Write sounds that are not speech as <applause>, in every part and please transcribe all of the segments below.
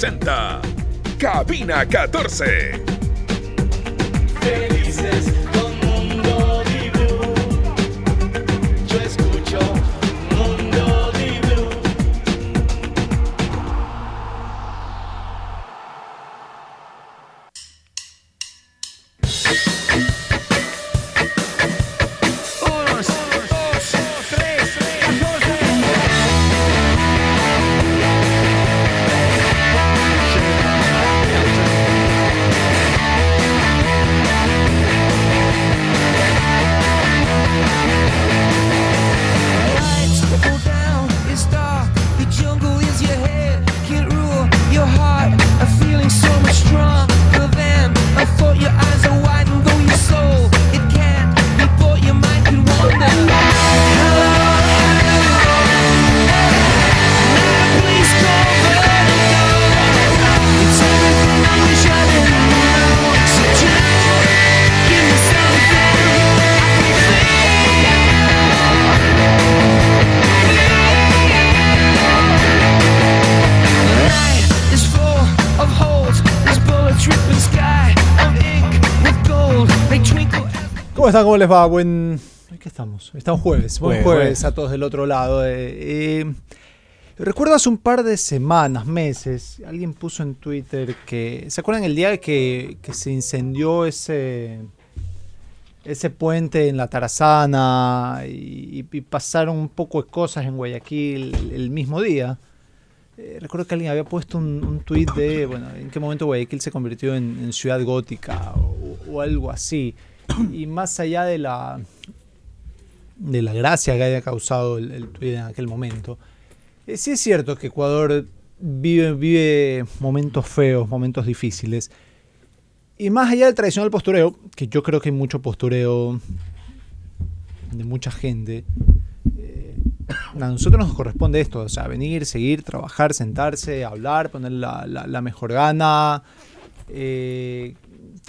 presenta Cabina 14. Felices están? ¿Cómo les va? Buen. ¿Qué estamos? Estamos jueves. Buen Jueves. jueves a todos del otro lado. Eh, eh, recuerdo hace un par de semanas, meses, alguien puso en Twitter que. ¿Se acuerdan el día que, que se incendió ese. ese puente en la Tarazana y, y pasaron un poco de cosas en Guayaquil el, el mismo día? Eh, recuerdo que alguien había puesto un, un tuit de, bueno, en qué momento Guayaquil se convirtió en, en ciudad gótica o, o algo así. <coughs> Y más allá de la, de la gracia que haya causado el, el tuit en aquel momento, eh, sí es cierto que Ecuador vive, vive momentos feos, momentos difíciles. Y más allá del tradicional postureo, que yo creo que hay mucho postureo de mucha gente, eh, <coughs> a nosotros nos corresponde esto, o sea, venir, seguir, trabajar, sentarse, hablar, poner la mejor gana. eh,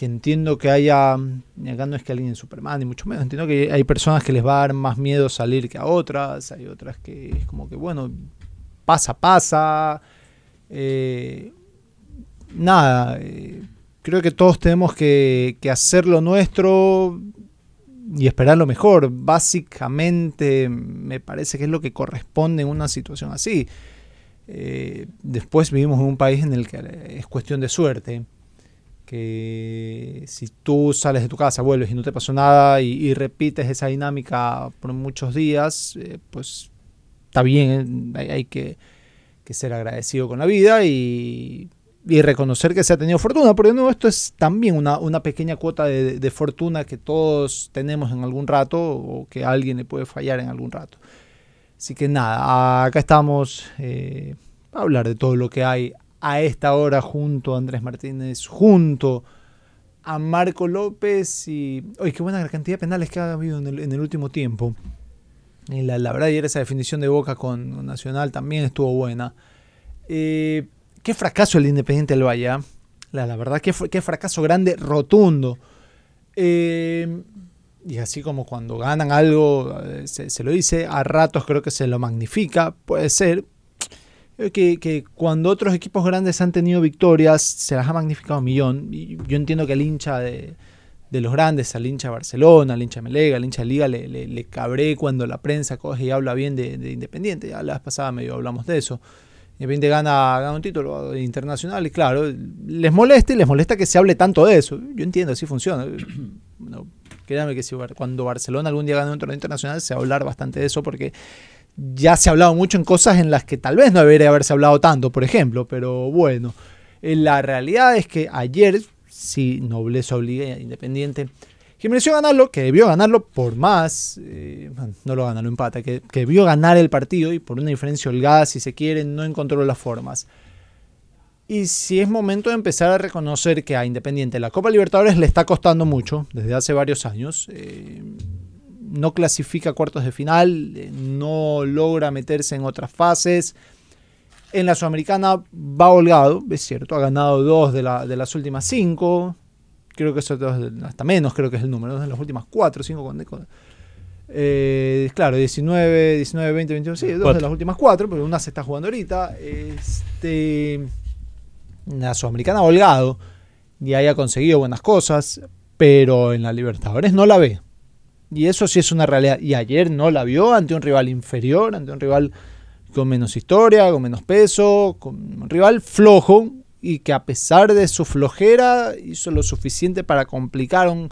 entiendo que haya, acá no es que alguien en Superman, ni mucho menos, entiendo que hay personas que les va a dar más miedo salir que a otras, hay otras que es como que, bueno, pasa, pasa. eh, nada, eh, creo que todos tenemos que, que hacer lo nuestro y esperar lo mejor. Básicamente me parece que es lo que corresponde en una situación así. Eh, después vivimos en un país en el que es cuestión de suerte. Que si tú sales de tu casa, vuelves y no te pasó nada y, repites esa dinámica por muchos días, eh, pues está bien, eh, hay, que, ser agradecido con la vida y, reconocer que se ha tenido fortuna, porque no, esto es también una, pequeña cuota de, fortuna que todos tenemos en algún rato o que a alguien le puede fallar en algún rato. Así que nada, acá estamos eh, para hablar de todo lo que hay a esta hora junto a Andrés Martínez, junto a Marco López y... ¡Oye, qué buena cantidad de penales que ha habido en el, último tiempo! Y la, la verdad, ayer esa definición de Boca con Nacional también estuvo buena. Eh, qué fracaso el de Independiente del Valle. ¿ah? La, la verdad, qué, qué fracaso grande, rotundo. Eh, y así como cuando ganan algo, eh, se lo dice, a ratos creo que se lo magnifica, puede ser. Creo que, que cuando otros equipos grandes han tenido victorias, se las ha magnificado un millón. Yo entiendo que al hincha de, los grandes, al hincha de Barcelona, al hincha de Melega, al hincha de Liga, le, cabré cuando la prensa coge y habla bien de, de Independiente. Ya la vez pasada medio hablamos de eso. Independiente gana, gana un título internacional y claro, les molesta y les molesta que se hable tanto de eso. Yo entiendo, así funciona. <clears throat> Bueno, créanme que si cuando Barcelona algún día gane un torneo internacional se va a hablar bastante de eso porque ya se ha hablado mucho en cosas en las que tal vez no debería haberse hablado tanto, por ejemplo, pero bueno, eh, la realidad es que ayer, si Nobleza obliga a Independiente, mereció ganarlo, que debió ganarlo por más, eh, no lo gana, lo empata, que, que debió ganar el partido y por una diferencia holgada, si se quiere, no encontró las formas. Y si es momento de empezar a reconocer que a Independiente la Copa Libertadores le está costando mucho desde hace varios años. eh, no clasifica a cuartos de final, eh, no logra meterse en otras fases. En la Sudamericana va holgado, es cierto, ha ganado dos de, la- de las últimas cinco. Creo que eso es- hasta menos creo que es el número, de las últimas cuatro, cinco con, con- eh, claro, 19, 19, 20, 21, sí, dos de las últimas cuatro, pero una se está jugando ahorita. Este, En la Sudamericana ha holgado y haya conseguido buenas cosas, pero en la Libertadores no la ve. Y eso sí es una realidad. Y ayer no la vio ante un rival inferior, ante un rival con menos historia, con menos peso, con un rival flojo y que a pesar de su flojera hizo lo suficiente para complicar un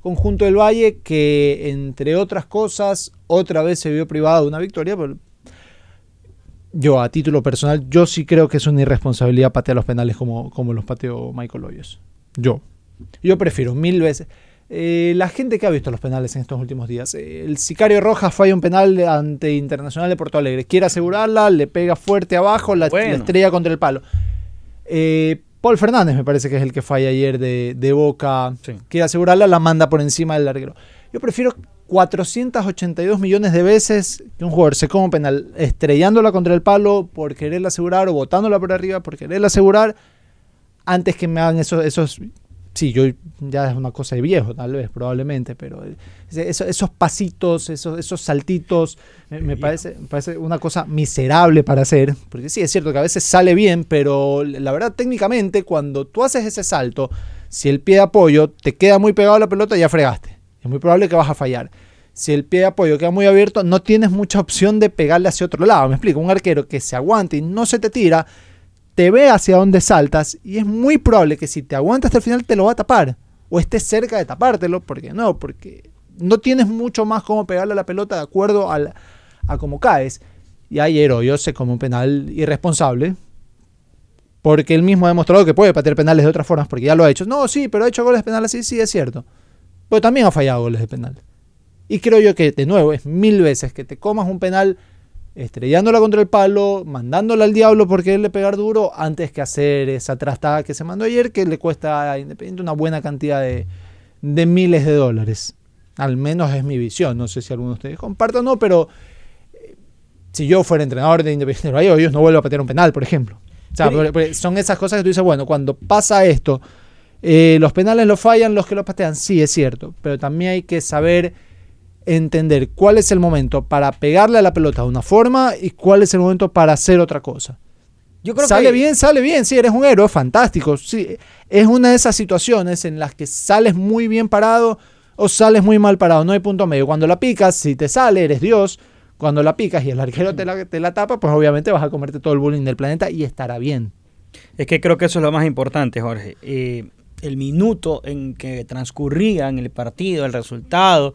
conjunto del Valle que entre otras cosas otra vez se vio privado de una victoria. Yo a título personal, yo sí creo que es una irresponsabilidad patear los penales como, como los pateó Michael Hoyos. Yo. Yo prefiero mil veces. Eh, la gente que ha visto los penales en estos últimos días. eh, el sicario Rojas falla un penal ante Internacional de Porto Alegre. Quiere asegurarla, le pega fuerte abajo, la, Bueno. la estrella contra el palo. Eh, Paul Fernández me parece que es el que falla ayer de, de Boca. Sí. Quiere asegurarla, la manda por encima del larguero. Yo prefiero 482 millones de veces que un jugador se coma un penal estrellándola contra el palo por quererla asegurar o botándola por arriba por quererla asegurar antes que me hagan esos, esos sí, yo ya es una cosa de viejo tal vez, probablemente, pero esos pasitos, esos, esos saltitos, me, me parece, me parece una cosa miserable para hacer, porque sí, es cierto que a veces sale bien, pero la verdad técnicamente cuando tú haces ese salto, si el pie de apoyo te queda muy pegado a la pelota, ya fregaste. Es muy probable que vas a fallar. Si el pie de apoyo queda muy abierto, no tienes mucha opción de pegarle hacia otro lado. Me explico, un arquero que se aguante y no se te tira, te ve hacia donde saltas y es muy probable que si te aguanta hasta el final te lo va a tapar o estés cerca de tapártelo, porque no, porque no tienes mucho más cómo pegarle a la pelota de acuerdo a cómo caes. Y ayer Hoyo se come un penal irresponsable, porque él mismo ha demostrado que puede patear penales de otras formas, porque ya lo ha hecho. No, sí, pero ha hecho goles de penal así, sí, es cierto. Pero también ha fallado goles de penal. Y creo yo que, de nuevo, es mil veces que te comas un penal estrellándola contra el palo, mandándola al diablo por quererle pegar duro, antes que hacer esa trastada que se mandó ayer, que le cuesta a Independiente una buena cantidad de, de miles de dólares. Al menos es mi visión. No sé si alguno de ustedes comparta o no, pero eh, si yo fuera entrenador de Independiente del Valle, ellos no vuelvo a patear un penal, por ejemplo. O sea, Pero- son esas cosas que tú dices, bueno, cuando pasa esto, eh, los penales los fallan los que los patean, sí, es cierto, pero también hay que saber entender cuál es el momento para pegarle a la pelota de una forma y cuál es el momento para hacer otra cosa. Yo creo sale que bien, sale bien, sí, eres un héroe, fantástico. Sí, es una de esas situaciones en las que sales muy bien parado o sales muy mal parado, no hay punto medio. Cuando la picas, si te sale, eres Dios. Cuando la picas y el arquero te la, te la tapa, pues obviamente vas a comerte todo el bullying del planeta y estará bien. Es que creo que eso es lo más importante, Jorge. Eh, el minuto en que transcurría en el partido, el resultado,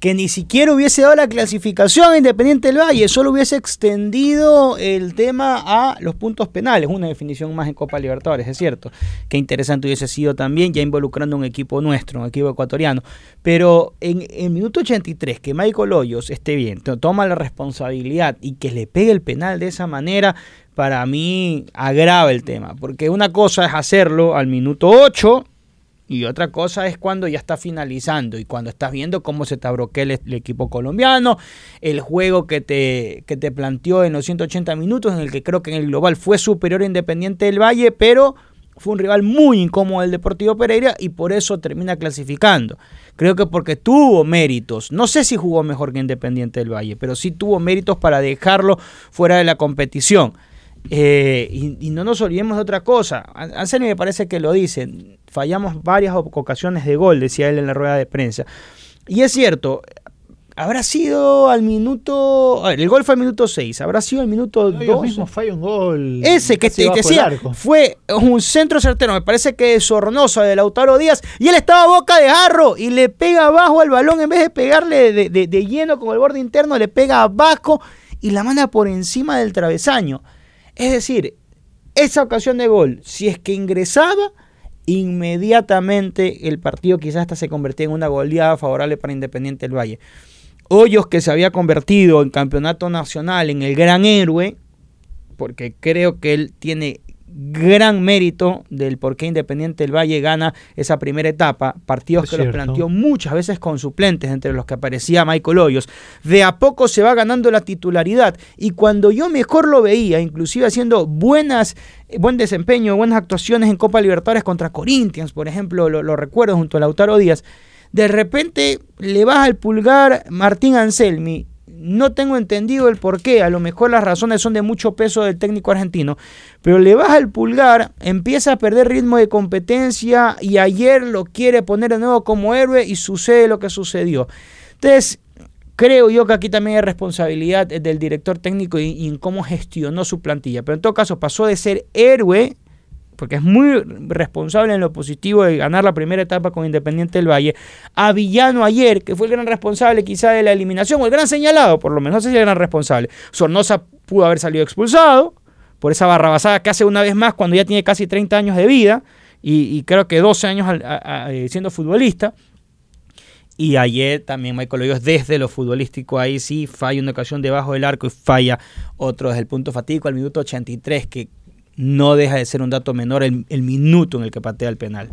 que ni siquiera hubiese dado la clasificación a Independiente del Valle, solo hubiese extendido el tema a los puntos penales, una definición más en Copa Libertadores, es cierto. Qué interesante hubiese sido también ya involucrando un equipo nuestro, un equipo ecuatoriano. Pero en el minuto 83, que Michael Hoyos esté bien, to- toma la responsabilidad y que le pegue el penal de esa manera, para mí agrava el tema. Porque una cosa es hacerlo al minuto 8 y otra cosa es cuando ya está finalizando y cuando estás viendo cómo se te abroquea el, el equipo colombiano, el juego que te, que te planteó en los 180 minutos, en el que creo que en el global fue superior a Independiente del Valle, pero fue un rival muy incómodo el Deportivo Pereira y por eso termina clasificando. Creo que porque tuvo méritos, no sé si jugó mejor que Independiente del Valle, pero sí tuvo méritos para dejarlo fuera de la competición. Eh, y, y no nos olvidemos de otra cosa. An- Anselmi me parece que lo dice. Fallamos varias ocasiones de gol, decía él en la rueda de prensa. Y es cierto, habrá sido al minuto. a ver, el gol fue al minuto 6, habrá sido al minuto Ellos 2. mismos falla un gol. Ese que, te, decía, fue un centro certero, me parece que es Sornosa de Lautaro Díaz, y él estaba a boca de jarro y le pega abajo al balón, en vez de pegarle de, de- de lleno con el borde interno, le pega abajo y la manda por encima del travesaño. Es decir, esa ocasión de gol, si es que ingresaba, inmediatamente el partido quizás hasta se convertía en una goleada favorable para Independiente del Valle. Hoyos que se había convertido en campeonato nacional en el gran héroe, porque creo que él tiene gran mérito del por qué Independiente del Valle gana esa primera etapa, partidos Es que los cierto. planteó muchas veces con suplentes, entre los que aparecía Michael Hoyos. De a poco se va ganando la titularidad y cuando yo mejor lo veía, inclusive haciendo buenas, eh, buen desempeño, buenas actuaciones en Copa Libertadores contra Corinthians, por ejemplo, lo, lo recuerdo junto a Lautaro Díaz, de repente le baja el pulgar Martín Anselmi, no tengo entendido el por qué. A lo mejor las razones son de mucho peso del técnico argentino. Pero le baja el pulgar, empieza a perder ritmo de competencia y ayer lo quiere poner de nuevo como héroe y sucede lo que sucedió. Entonces, creo yo que aquí también hay responsabilidad del director técnico y, y en cómo gestionó su plantilla. Pero en todo caso, pasó de ser héroe porque es muy responsable en lo positivo de ganar la primera etapa con Independiente del Valle, a Villano ayer, que fue el gran responsable quizá de la eliminación, o el gran señalado, por lo menos, no sé si el gran responsable. Sornosa pudo haber salido expulsado por esa barrabasada que hace una vez más cuando ya tiene casi 30 años de vida y, creo que 12 años eh, siendo futbolista. Y ayer también Michael Hoyos desde lo futbolístico ahí sí falla una ocasión debajo del arco y falla otro desde el punto fatídico al minuto 83 que no deja de ser un dato menor el, el minuto en el que patea el penal.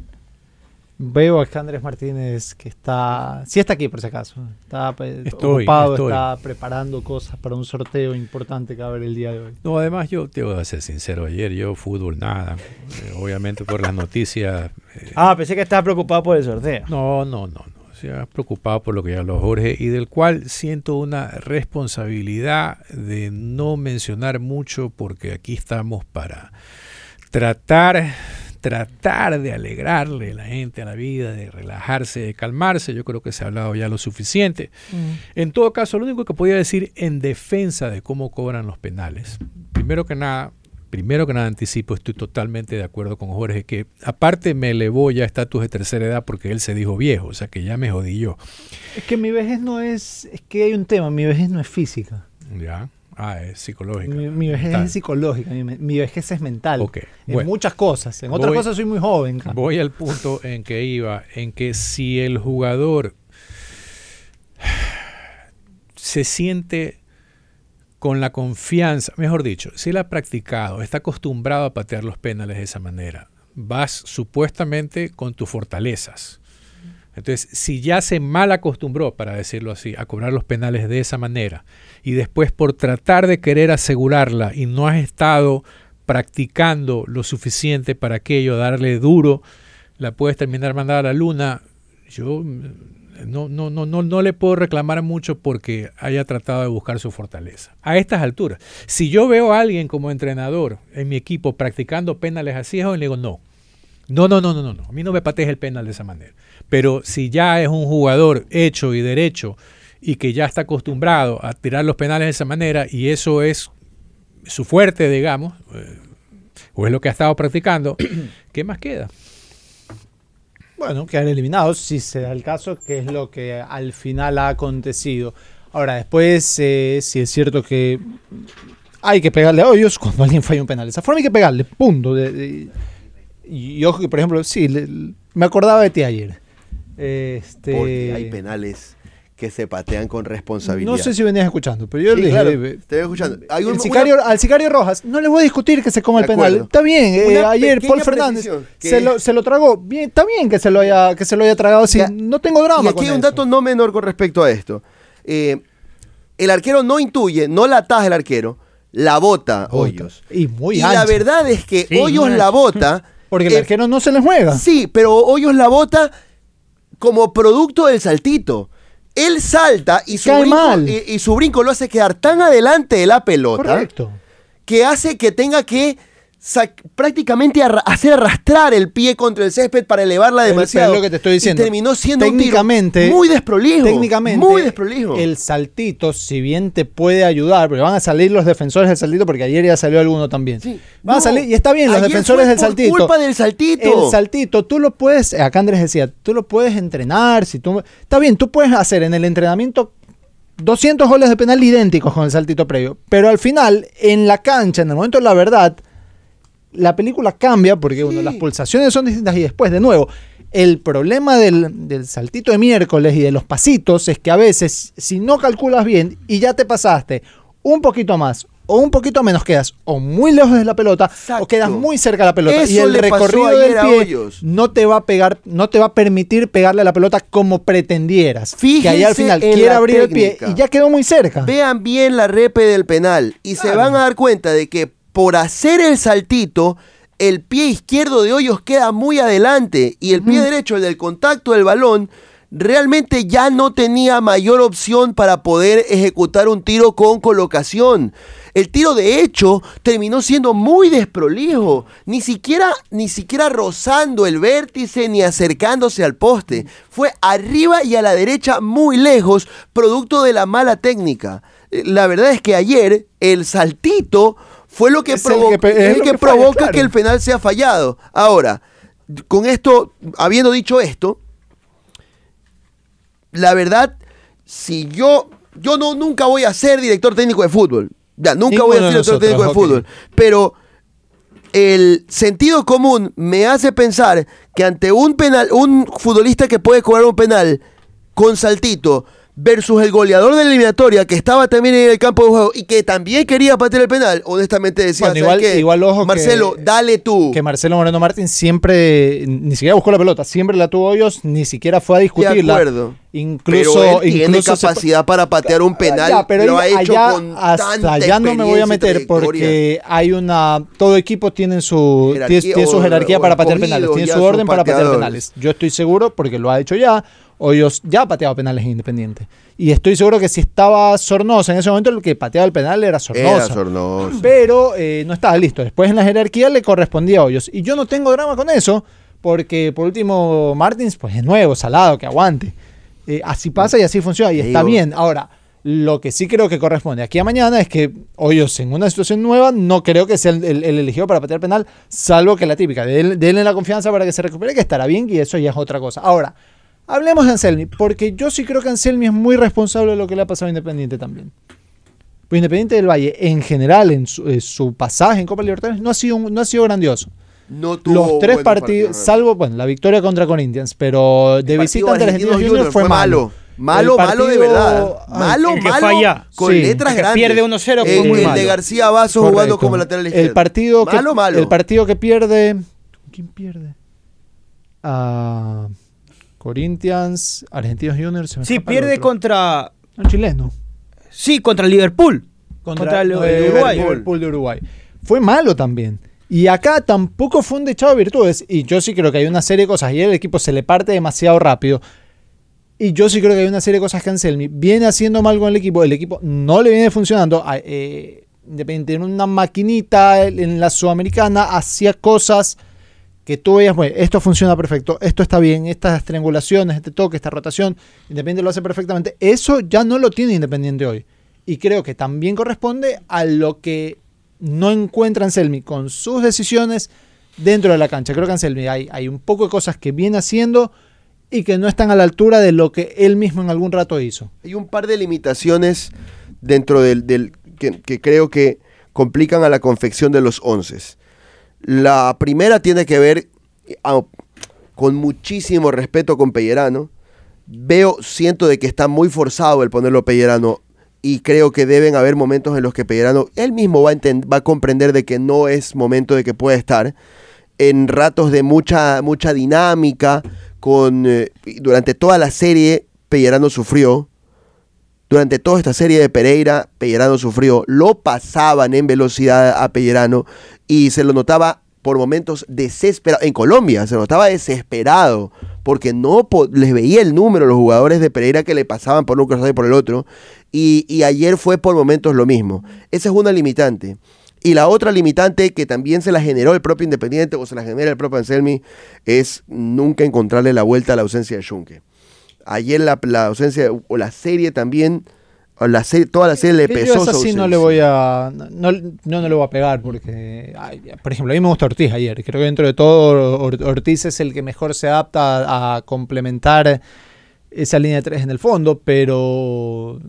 Veo a Andrés Martínez que está. Sí, está aquí por si acaso. Está pues, Estoy, ocupado, estoy. está preparando cosas para un sorteo importante que va a haber el día de hoy. No, además yo te voy a ser sincero, ayer yo fútbol nada, Eh, obviamente por las noticias, eh, Ah, pensé que estaba preocupado por el sorteo. no, no, no, sea, preocupado por lo que ya habló Jorge y del cual siento una responsabilidad de no mencionar mucho porque aquí estamos para tratar tratar de alegrarle a la gente a la vida, de relajarse, de calmarse, yo creo que se ha hablado ya lo suficiente. En todo caso, lo único que podía decir en defensa de cómo cobran los penales, primero que nada, primero que nada anticipo, estoy totalmente de acuerdo con Jorge, que aparte me elevó ya a estatus de tercera edad porque él se dijo viejo, o sea que ya me jodí yo. Es que mi vejez no es. Es que hay un tema, mi vejez no es física. Ya, ah, es psicológico. Mi, mi vejez Mental. es psicológica, mi, mi vejez es mental. Ok, En bueno. muchas cosas. En otras Voy- cosas soy muy joven. Voy al punto en que iba, en que si el jugador se siente con la confianza, mejor dicho, si él ha practicado, está acostumbrado a patear los penales de esa manera, vas supuestamente con tus fortalezas. Entonces, si ya se mal acostumbró, para decirlo así, a cobrar los penales de esa manera, y después por tratar de querer asegurarla y no has estado practicando lo suficiente para aquello, darle duro, la puedes terminar mandada a la luna, yo no, no, no, no, no le puedo reclamar mucho porque haya tratado de buscar su fortaleza. A estas alturas, si yo veo a alguien como entrenador en mi equipo practicando penales así, yo le digo no. No, no, no, no, no, no. A mí no me patees el penal de esa manera. Pero si ya es un jugador hecho y derecho y que ya está acostumbrado a tirar los penales de esa manera y eso es su fuerte, digamos, eh, o es lo que ha estado practicando, <clears throat> ¿qué más queda? Bueno, quedar eliminados si se da el caso, que es lo que al final ha acontecido. Ahora, después, eh, sí es cierto que hay que pegarle a hoyos cuando <laughs> alguien falla un penal. Esa forma hay que pegarle, punto. De- de- y ojo que, por ejemplo, sí, le- me acordaba de ti ayer. Este, Porque hay penales que se patean con responsabilidad. No sé si venías escuchando, pero yo Sí, le dije, claro, eh, te voy escuchando. Hay un- el una- sicario- al sicario Rojas, no le voy a discutir que se coma el penal. Está bien, eh, ayer Paul Fernández que- se, lo, se lo tragó. Bien, está bien que se lo haya, que se lo haya tragado. Sí, Ya. no tengo drama. Y aquí con hay un eso. dato no menor con respecto a esto. Eh, el arquero no intuye, no la ataja el arquero, la bota Bota. Hoyos. Y muy y la verdad es que Sí, Hoyos la bota. <laughs> Porque el eh, arquero no se le juega. Sí, pero Hoyos la bota como producto del saltito. Él salta y su, brinco, y, y su brinco lo hace quedar tan adelante de la pelota Correcto. que hace que tenga que prácticamente arra- hacer arrastrar el pie contra el césped para elevarla demasiado. es lo que te estoy diciendo. Y terminó siendo un tiro técnicamente, muy desprolijo. Técnicamente, Muy desprolijo. el saltito, si bien te puede ayudar, porque van a salir los defensores del saltito, porque ayer ya salió alguno también. Sí. Van a salir, y está bien, los defensores fue del por saltito. culpa del saltito. El saltito, tú lo puedes, acá Andrés decía, tú lo puedes entrenar, si tú, está bien, tú puedes hacer en el entrenamiento 200 goles de penal idénticos con el saltito previo, pero al final, en la cancha, en el momento de la verdad, la película cambia porque uno, las pulsaciones son distintas y después, de nuevo, el problema del, del saltito de miércoles y de los pasitos es que a veces, si no calculas bien y ya te pasaste un poquito más o un poquito menos, quedas o muy lejos de la pelota Exacto. o quedas muy cerca de la pelota. y el recorrido del pie no te va a pegar, no te va a permitir pegarle a la pelota como pretendieras. que ahí al Fíjense final quiere abrir el pie y ya quedó muy cerca. Vean bien la repe del penal y se van a dar cuenta de que por hacer el saltito, el pie izquierdo de Hoyos queda muy adelante y el pie derecho, el del contacto del balón, realmente ya no tenía mayor opción para poder ejecutar un tiro con colocación. El tiro de hecho terminó siendo muy desprolijo, ni siquiera, ni siquiera rozando el vértice ni acercándose al poste. Fue arriba y a la derecha muy lejos, producto de la mala técnica. Eh, La verdad es que ayer el saltito fue lo que, Es el provo- que es el lo que que falla, provoca claro. que el penal sea fallado. Ahora, con esto, habiendo dicho esto, la verdad, si yo, yo no, nunca voy a ser director técnico de fútbol. Ya, nunca voy a ser director técnico de fútbol. Pero el sentido común me hace pensar que ante un penal, un futbolista que puede cobrar un penal con saltito versus el goleador de la eliminatoria que estaba también en el campo de juego y que también quería patear el penal, honestamente decía, Bueno, ¿sabes igual- ojo que- Marcelo, dale tú. que Marcelo Moreno Martín siempre ni siquiera buscó la pelota, siempre la tuvo Hoyos, ni siquiera fue a discutirla. acuerdo. Incluso, pero él tiene se- capacidad para patear un penal, Ya, pero lo ha hecho allá- con hasta allá no me voy a meter porque hay una todo equipo tiene su Jerarquía tiene, tiene su jerarquía o para patear penales, tiene su orden para patear penales. Yo estoy seguro porque lo ha hecho ya. Hoyos ya ha pateado penales en Independiente. Y estoy seguro que si estaba Sornosa en ese momento, el que pateaba el penal era Sornosa. Era Sornosa. Pero eh, no estaba listo. Después en la jerarquía le correspondía a Hoyos. Y yo no tengo drama con eso, porque por último Martins pues es nuevo, salado, que aguante. Eh, así pasa y así funciona y está bien. Ahora, lo que sí creo que corresponde aquí a mañana es que Hoyos en una situación nueva no creo que sea el, el- el elegido para patear penal, salvo que la típica, de denle la confianza para que se recupere, que estará bien y eso ya es otra cosa. Ahora, hablemos de Anselmi, porque yo sí creo que Anselmi es muy responsable de lo que le ha pasado a Independiente también. Pues Independiente del Valle, en general, en su, eh, su pasaje en Copa Libertadores, no ha sido, un- no ha sido grandioso. No tuvo Los tres partidos, salvo bueno, la victoria contra Corinthians, pero de visita ante Argentinos Juniors Juniors fue malo. Malo, malo de verdad. Malo, el que malo. fue allá. Con Sí. letras El que grandes. pierde 1-0 fue El- muy el malo. de García Vaso jugando como lateral izquierdo. El partido que, malo, malo. El partido que pierde. ¿Quién pierde? Ah, Corinthians, Argentinos Juniors. se me Sí, pierde contra. Un chileno. Sí, contra el Liverpool. Contra, Contra el- no, el el Uruguay. Liverpool de Uruguay. Fue malo también. Y acá tampoco fue un dechado de virtudes. Y yo sí creo que hay una serie de cosas. Ayer el equipo se le parte demasiado rápido. Y yo sí creo que hay una serie de cosas que Anselmi viene haciendo mal con el equipo. El equipo no le viene funcionando. Ah, eh, en una maquinita en la Sudamericana hacía cosas que tú veías, bueno, esto funciona perfecto, esto está bien, estas triangulaciones, este toque, esta rotación, Independiente lo hace perfectamente. Eso ya no lo tiene Independiente hoy. Y creo que también corresponde a lo que no encuentra Anselmi con sus decisiones dentro de la cancha. Creo que Anselmi hay, hay un poco de cosas que viene haciendo y que no están a la altura de lo que él mismo en algún rato hizo. Hay un par de limitaciones dentro del, del- que, que creo que complican a la confección de los once. La primera tiene que ver con muchísimo respeto con Pellerano. Veo, siento de que está muy forzado el ponerlo Pellerano y creo que deben haber momentos en los que Pellerano él mismo va a, va a comprender de que no es momento de que pueda estar en ratos de mucha mucha dinámica con eh, durante toda la serie Pellerano sufrió durante toda esta serie de Pereira, Pellerano sufrió, lo pasaban en velocidad a Pellerano y se lo notaba por momentos desesperado. En Colombia se notaba desesperado porque no les veía el número los jugadores de Pereira que le pasaban por un costado y por el otro. Y, ayer fue por momentos lo mismo. Esa es una limitante. Y la otra limitante que también se la generó el propio Independiente o se la genera el propio Anselmi es nunca encontrarle la vuelta a la ausencia de Schunke. Ayer la, la ausencia o la serie también, o la serie, toda la serie le Que yo pesó. esa sí no le voy a. No, no, no le voy a pegar porque. ay, por ejemplo, a mí me gusta Ortiz ayer. Creo que dentro de todo Or- Ortiz es el que mejor se adapta a, a complementar esa línea de tres en el fondo, pero.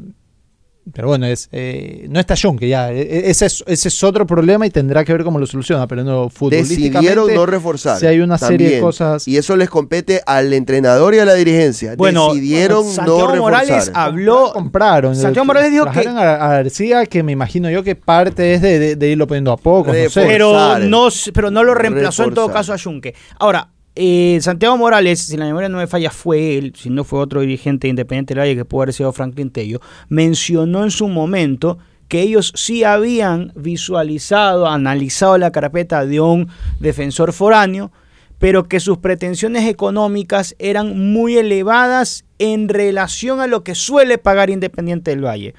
Pero bueno, es, eh, no está John, que ya. e- e- Ese es, ese es otro problema y tendrá que ver cómo lo soluciona. Pero no, futbolísticamente. Decidieron no reforzar. Si hay una serie de también. cosas. Y eso les compete al entrenador y a la dirigencia. Bueno, Decidieron no Santiago reforzar. Morales habló. compraron. Santiago Morales dijo que- a, a García, que me imagino yo que parte es de, de- de irlo poniendo a poco. No sé. Reforzar. Pero no, pero no lo reemplazó en todo Reforzar. caso a Junque. Ahora, eh, Santiago Morales, si la memoria no me falla, fue él, si no fue otro dirigente independiente del Valle que pudo haber sido Franklin Tello, mencionó en su momento que ellos sí habían visualizado, analizado la carpeta de un defensor foráneo, pero que sus pretensiones económicas eran muy elevadas en relación a lo que suele pagar Independiente del Valle.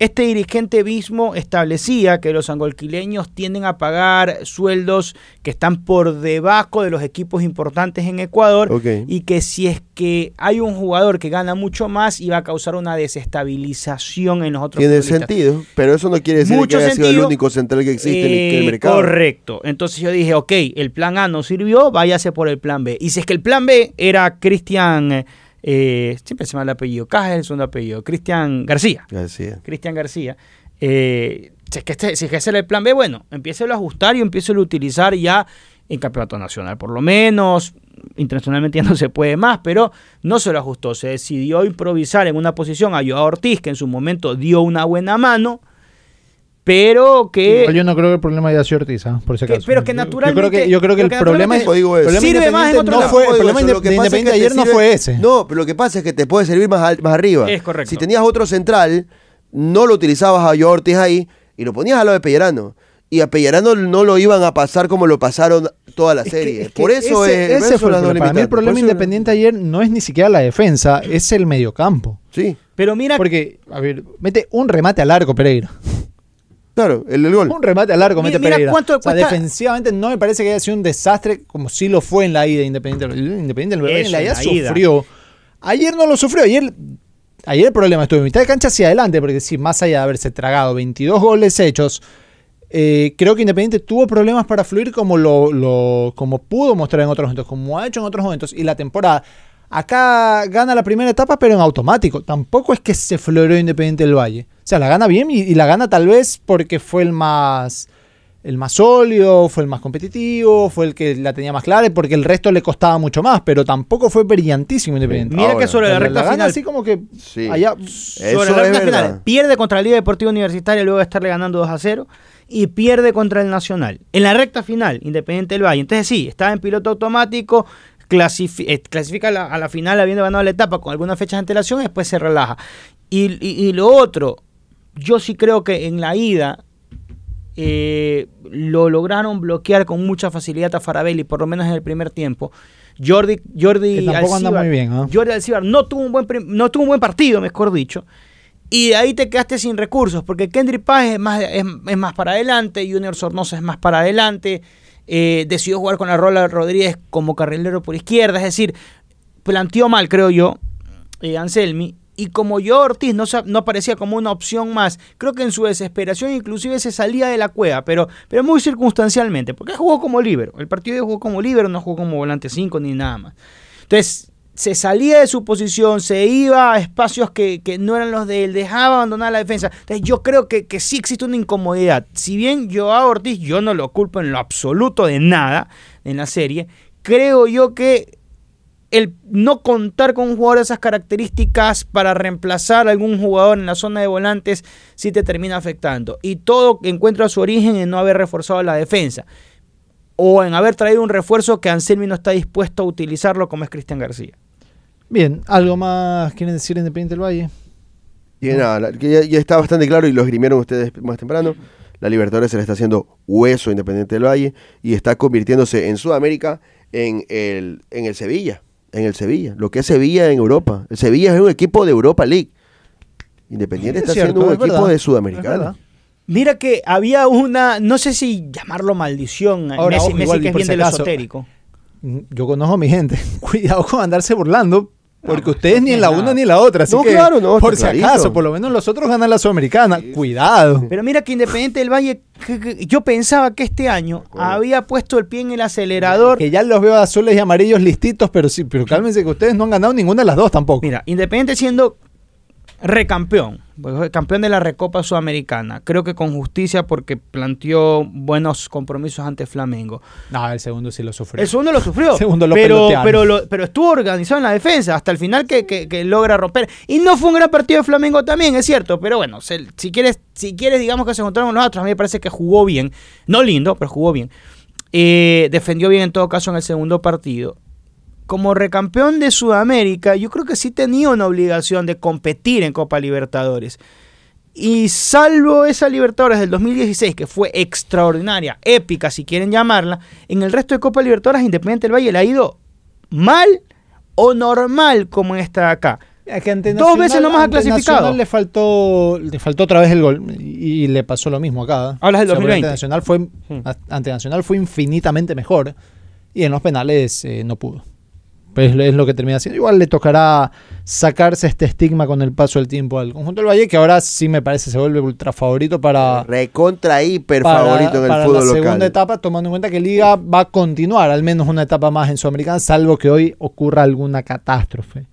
Este dirigente mismo establecía que los angolquileños tienden a pagar sueldos que están por debajo de los equipos importantes en Ecuador Ok. y que si es que hay un jugador que gana mucho más iba a causar una desestabilización en los otros Tiene sentido, pero eso no quiere decir Mucho que haya sido el único central que existe en el- en el Eh, mercado. Correcto. Entonces yo dije, ok, el plan A no sirvió, váyase por el plan B. Y si es que el plan B era Cristian, eh, eh, siempre se me va el apellido, Caja es el segundo apellido, Cristian García. García. Cristian García. eh, si, es que este, si es que ese era el plan B, bueno, empiece a ajustar y empiece a utilizar ya en campeonato nacional, por lo menos. Internacionalmente ya no se puede más, pero no se lo ajustó. Se decidió improvisar en una posición a Joao Ortiz, que en su momento dio una buena mano, pero que. Yo no creo que el problema haya sido Ortiz, ¿ah? por si Que- acaso. pero que naturalmente- Yo creo que, yo creo que el que problema, digo eso. problema Sirve más en otro no lado. fue, el problema eso, lo que pasa es que ayer no fue ese. No, pero lo que pasa es que te puede servir más, al- más arriba. Es correcto. Si tenías otro central, no lo utilizabas a Ortiz ahí y lo ponías a lo de Pellerano. Y a Pellerano no lo iban a pasar como lo pasaron toda la Es que- serie. es que por eso ese, es. ese fue el problema. Para mí el limitantes. problema independiente ayer no es ni siquiera la defensa, es el mediocampo. Sí, Pero mira, Porque, a ver, mete un remate al arco Pereira. Claro, el del gol. Un remate al arco Mira- mete mira Pereira. cuánto o sea, cuesta- defensivamente no me parece que haya sido un desastre como sí lo fue en la ida de Independiente. Independiente del Valle en la ida en la ida. sufrió. Ayer no lo sufrió. Ayer, ayer el problema estuvo en mitad de cancha hacia adelante, porque sí, más allá de haberse tragado 22 goles hechos, eh, creo que Independiente tuvo problemas para fluir como lo, lo- como pudo mostrar en otros momentos, como ha hecho en otros momentos. Y la temporada. Acá gana la primera etapa, pero en automático. Tampoco es que se floreó Independiente del Valle. O sea, la gana bien y, y la gana tal vez porque fue el más el más sólido, fue el más competitivo, fue el que la tenía más clara porque el resto le costaba mucho más, pero tampoco fue brillantísimo Independiente. mira Ahora, que sobre la recta gana final. así como que Sí. allá Eso sobre la recta final, pierde contra la Liga Deportiva Universitaria luego de estarle ganando 2 a 0 y pierde contra el Nacional. En la recta final, Independiente del Valle. Entonces sí, estaba en piloto automático, clasifi- eh, clasifica a la, a la final habiendo ganado la etapa con algunas fechas de antelación y después se relaja. Y, y- y lo otro, yo sí creo que en la ida eh, lo lograron bloquear con mucha facilidad a Farabelli, por lo menos en el primer tiempo. Jordi, Jordi Que anda Alcibar- muy bien, ¿ah? Jordi Alcibar no tuvo un buen no tuvo un buen partido, mejor dicho. Y de ahí te quedaste sin recursos, porque Kendrick Paz es más, es, es más para adelante, Junior Sornosa es más para adelante, eh, decidió jugar con la Rola Rodríguez como carrilero por izquierda, es decir, planteó mal, creo yo, eh, Anselmi, y como yo Ortiz no, no parecía como una opción más, creo que en su desesperación inclusive se salía de la cueva, pero, pero muy circunstancialmente, porque jugó como líbero, el partido jugó como líbero, no jugó como volante 5 ni nada más. Entonces, se salía de su posición, se iba a espacios que, que no eran los de él, dejaba abandonar la defensa. Entonces, yo creo que, que sí existe una incomodidad. Si bien yo a Ortiz, yo no lo culpo en lo absoluto de nada en la serie, creo yo que el no contar con un jugador de esas características para reemplazar a algún jugador en la zona de volantes sí te termina afectando. Y todo encuentra su origen en no haber reforzado la defensa. O en haber traído un refuerzo que Anselmi no está dispuesto a utilizarlo como es Cristian García. Bien, ¿algo más quieren decir Independiente del Valle? Y nada, ya está bastante claro y lo esgrimieron ustedes más temprano. La Libertadores se le está haciendo hueso a Independiente del Valle y está convirtiéndose en Sudamérica en el, en el Sevilla. En el Sevilla. Lo que es Sevilla en Europa. El Sevilla es un equipo de Europa League. Independiente Es está cierto, siendo un es equipo verdad, de Sudamericana. Mira que había una, no sé si llamarlo maldición, Ahora, Messi, ojo, Messi igual, que es bien de lo esotérico. Mm, Yo conozco a mi gente. <laughs> Cuidado con andarse burlando. Porque ustedes ni en la una ni en la otra. Así No, que, claro, no, por si clarito. acaso, por lo menos los otros ganan la Sudamericana. Cuidado. Pero mira que Independiente del Valle, que- que- yo pensaba que este año había puesto el pie en el acelerador. Que ya los veo azules y amarillos listitos, pero sí, pero cálmense que ustedes no han ganado ninguna de las dos tampoco. Mira, Independiente siendo recampeón, pues, campeón de la Recopa Sudamericana, creo que con justicia porque planteó buenos compromisos ante Flamengo. No, el segundo sí lo sufrió. El segundo lo sufrió, <laughs> El segundo lo pero, pero, lo- pero estuvo organizado en la defensa hasta el final que, que- que logra romper. Y no fue un gran partido de Flamengo también, es cierto, pero bueno, se- si quieres, si quieres digamos que se encontraron los otros, a mí me parece que jugó bien, no lindo, pero jugó bien. Eh, defendió bien en todo caso en el segundo partido. Como recampeón de Sudamérica, yo creo que sí tenía una obligación de competir en Copa Libertadores. Y salvo esa Libertadores del 2016, que fue extraordinaria, épica si quieren llamarla, en el resto de Copa Libertadores Independiente del Valle le ha ido mal o normal como en esta de acá. Es que ante Dos veces nomás ha ante clasificado. Nacional le faltó, le faltó otra vez el gol y, y le pasó lo mismo acá. Hablas del O sea, porque 2020. Ante Nacional fue, Hmm. ante Nacional fue infinitamente mejor y en los penales eh, no pudo. Pues es lo que termina haciendo. Igual le tocará sacarse este estigma con el paso del tiempo al conjunto del Valle, que ahora sí me parece se vuelve ultra favorito para, Recontra hiper para- favorito en el para fútbol la local. segunda etapa, tomando en cuenta que Liga va a continuar al menos una etapa más en Sudamericana, salvo que hoy ocurra alguna catástrofe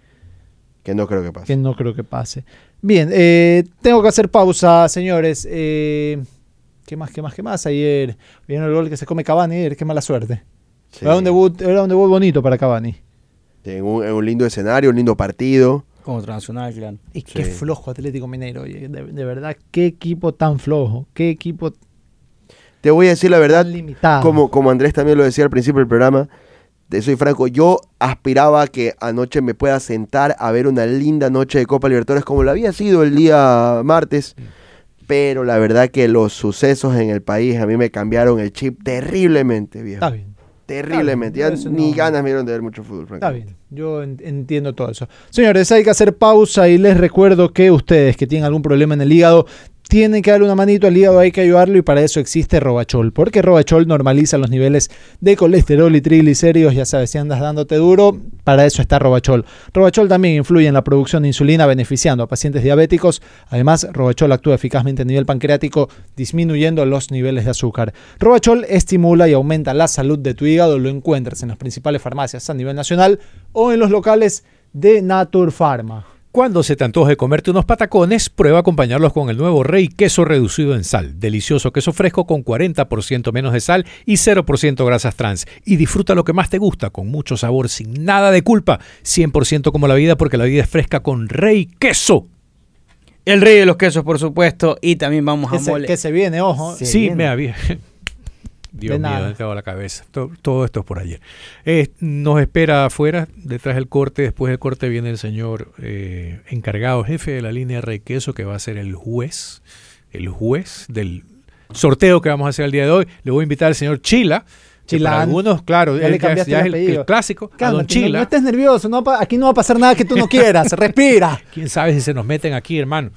Que no creo que pase. que no creo que pase. Bien, eh, tengo que hacer pausa, señores. Eh, ¿Qué más, qué más, qué más? Ayer vieron el gol que se come Cavani, ayer, qué mala suerte. Sí. Era, un debut, era un debut bonito para Cavani. En un, en un lindo escenario, un lindo partido. Contra Nacional, claro. Y qué Sí. flojo Atlético Mineiro, oye, de, de verdad, qué equipo tan flojo, qué equipo Te voy a decir la verdad, limitado. como, como Andrés también lo decía al principio del programa, te soy franco, yo aspiraba a que anoche me pueda sentar a ver una linda noche de Copa Libertadores como lo había sido el día martes, pero la verdad que los sucesos en el país a mí me cambiaron el chip terriblemente, viejo. Está bien, Terriblemente. Está Ya ni no- ganas me dieron de ver mucho fútbol, está francamente. bien. Yo en- entiendo todo eso. Señores, hay que hacer pausa y les recuerdo que ustedes que tienen algún problema en el hígado tienen que darle una manito al hígado, hay que ayudarlo y para eso existe Robachol. Porque Robachol normaliza los niveles de colesterol y triglicéridos, ya sabes, si andas dándote duro, para eso está Robachol. Robachol también influye en la producción de insulina beneficiando a pacientes diabéticos. Además, Robachol actúa eficazmente a nivel pancreático, disminuyendo los niveles de azúcar. Robachol estimula y aumenta la salud de tu hígado. Lo encuentras en las principales farmacias a nivel nacional o en los locales de Naturpharma. Cuando se te antoje comerte unos patacones, prueba acompañarlos con el nuevo Rey Queso reducido en sal. Delicioso queso fresco con 40% menos de sal y 0% grasas trans. Y disfruta lo que más te gusta, con mucho sabor, sin nada de culpa. 100% como la vida, porque la vida es fresca con Rey Queso. El rey de los quesos, por supuesto. Y también vamos Que a se, mole. que se viene, ojo. Sí. Me había. Dios De mío. ¿dónde tengo la cabeza? To- Todo, esto es por ayer. Eh, nos espera afuera, detrás del corte. Después del corte viene el señor eh, encargado, jefe de la línea Rey Queso, que va a ser el juez, el juez del sorteo que vamos a hacer el día de hoy. Le voy a invitar al señor Chila. Chilán. para algunos, claro, Ya él le cambiaste ya el es el, clásico. a don no, Chila. no estés nervioso, no aquí no va a pasar nada que tú no quieras, <laughs> respira. ¿Quién sabe si se nos meten aquí, hermano?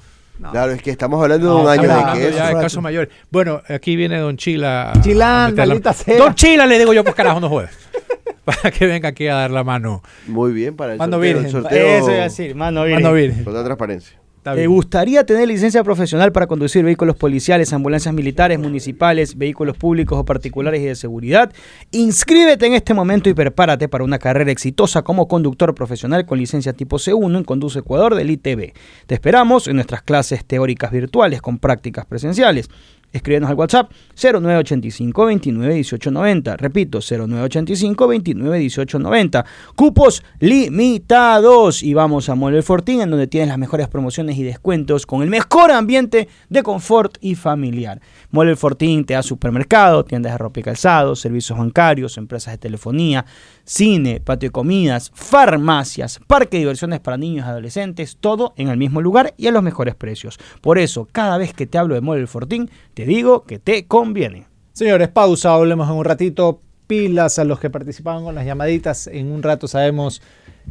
Claro, es que estamos hablando de No, un año de que ya eso. de casos mayores. Bueno, aquí viene Don Chila. a- Chilán, a meter la- maldita sea. Don Chila, le digo yo, pues carajo, no jodas. <laughs> Para que venga aquí a dar la mano. Muy bien para el Mano sorteo. virgen. el sorteo Eso iba a decir, mano. bien. Mano virgen. Con la transparencia. ¿Te gustaría tener licencia profesional para conducir vehículos policiales, ambulancias militares, municipales, vehículos públicos o particulares y de seguridad? Inscríbete en este momento y prepárate para una carrera exitosa como conductor profesional con licencia tipo C1 en Conduce Ecuador del ITB. Te esperamos en nuestras clases teóricas virtuales con prácticas presenciales. Escríbenos al WhatsApp 0985 29 18 90. Repito, 0985 29 18 90. Cupos limitados. Y vamos a El Fortín, en donde tienes las mejores promociones y descuentos con el mejor ambiente de confort y familiar. El Fortín te da supermercado, tiendas de ropa y calzado, servicios bancarios, empresas de telefonía, cine, patio de comidas, farmacias, parque de diversiones para niños y adolescentes, todo en el mismo lugar y a los mejores precios. Por eso, cada vez que te hablo de El Fortín, te digo que te conviene. Señores, pausa, hablemos en un ratito. Pilas a los que participaban con las llamaditas. En un rato sabemos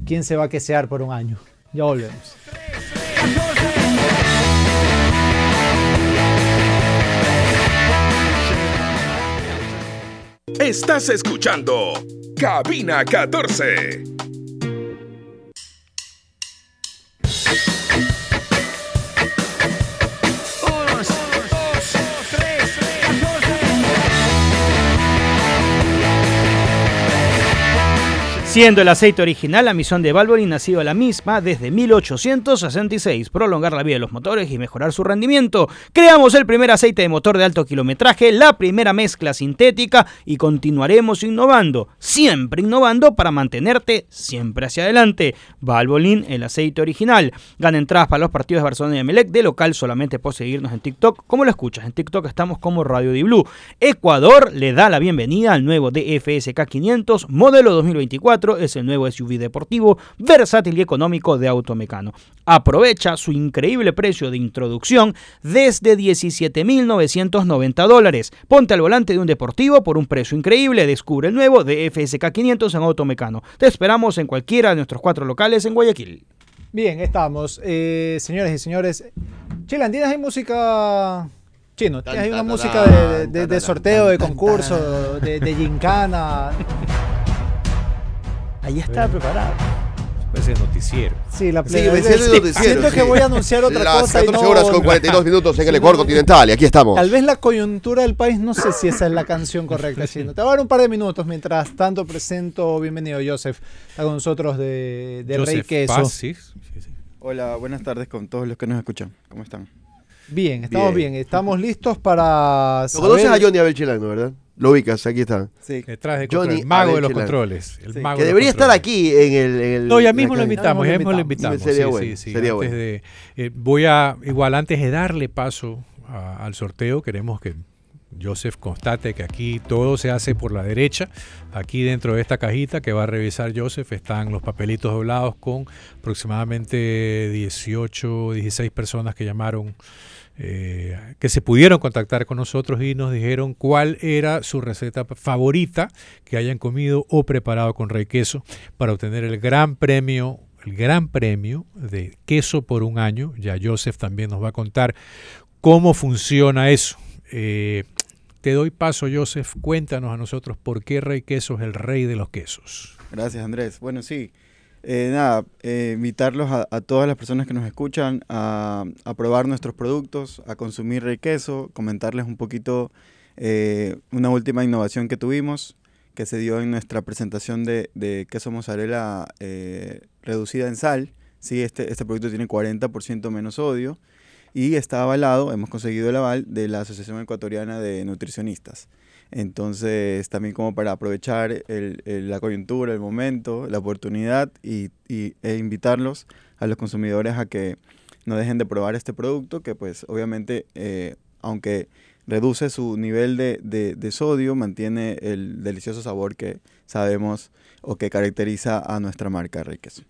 quién se va a quesear por un año. Ya volvemos. Estás escuchando Cabina 14. Siendo el aceite original la misión de Valvoline ha sido la misma desde 1866, prolongar la vida de los motores y mejorar su rendimiento. Creamos el primer aceite de motor de alto kilometraje, la primera mezcla sintética y continuaremos innovando, siempre innovando para mantenerte siempre hacia adelante. Valvoline, el aceite original. Gana entradas para los partidos de Barcelona y Emelec de local solamente por seguirnos en TikTok. como lo escuchas? En TikTok estamos como Radio Di Blue. Ecuador le da la bienvenida al nuevo DFSK 500 modelo 2024 4 es el nuevo SUV deportivo, versátil y económico de Automecano. Aprovecha su increíble precio de introducción desde 17.990 dólares. Ponte al volante de un deportivo por un precio increíble. Descubre el nuevo de FSK 500 en Automecano. Te esperamos en cualquiera de nuestros cuatro locales en Guayaquil. Bien, estamos. Eh, señores y señores. Chilan, ¿tienes ahí música chino? ¿Tienes ahí una música de, sorteo, de concurso, de, de gincana? <laughs> Ahí está preparado. Ese noticiero. Sí, la Sí, plena- sí, noticiero, Siento que sí. voy a anunciar otra Las cosa. y 14 no- horas con 42 minutos en el Sí, Ecuador continental y aquí estamos. Tal vez la coyuntura del país, no sé si esa es la canción correcta, <laughs> Chino. Te voy a dar un par de minutos mientras tanto presento, bienvenido Joseph, está con nosotros de, de Rey Joseph Queso. Paz, sí, sí, sí. Hola, buenas tardes con todos los que nos escuchan. ¿Cómo están? Bien, estamos bien. Bien. estamos listos para... Lo conoces a Johnny Abel Chilano, ¿verdad? Lo ubicas, aquí está. Sí. Detrás de Johnny control, el mago de los controles. El Sí, mago Que de debería estar aquí en el... en el- No, ya mismo lo invitamos, Ya mismo lo invitamos. invitamos. Sería sí, bueno, sí, sí, sería antes bueno. de- eh, voy a, igual antes de darle paso a- al sorteo, queremos que Joseph constate que aquí todo se hace por la derecha. Aquí dentro de esta cajita que va a revisar Joseph están los papelitos doblados con aproximadamente 18, 16 personas que llamaron, eh, que se pudieron contactar con nosotros y nos dijeron cuál era su receta favorita que hayan comido o preparado con rey queso para obtener el gran premio, el gran premio de queso por un año. Ya Joseph también nos va a contar cómo funciona eso. Eh, te doy paso, Joseph. Cuéntanos a nosotros por qué Rey Queso es el rey de los quesos. Gracias, Andrés. Bueno, sí. Eh, nada, eh, invitarlos a, todas las personas que nos escuchan a, probar nuestros productos, a consumir rey queso, comentarles un poquito eh, una última innovación que tuvimos, que se dio en nuestra presentación de, de queso mozzarella eh, reducida en sal. Sí, este, este producto tiene 40% menos sodio y está avalado, hemos conseguido el aval de la Asociación Ecuatoriana de Nutricionistas. Entonces, también como para aprovechar el- la coyuntura, el momento, la oportunidad y, e invitarlos a los consumidores a que no dejen de probar este producto, que pues obviamente, eh, aunque reduce su nivel de, sodio, mantiene el delicioso sabor que sabemos o que caracteriza a nuestra marca Rey Queso.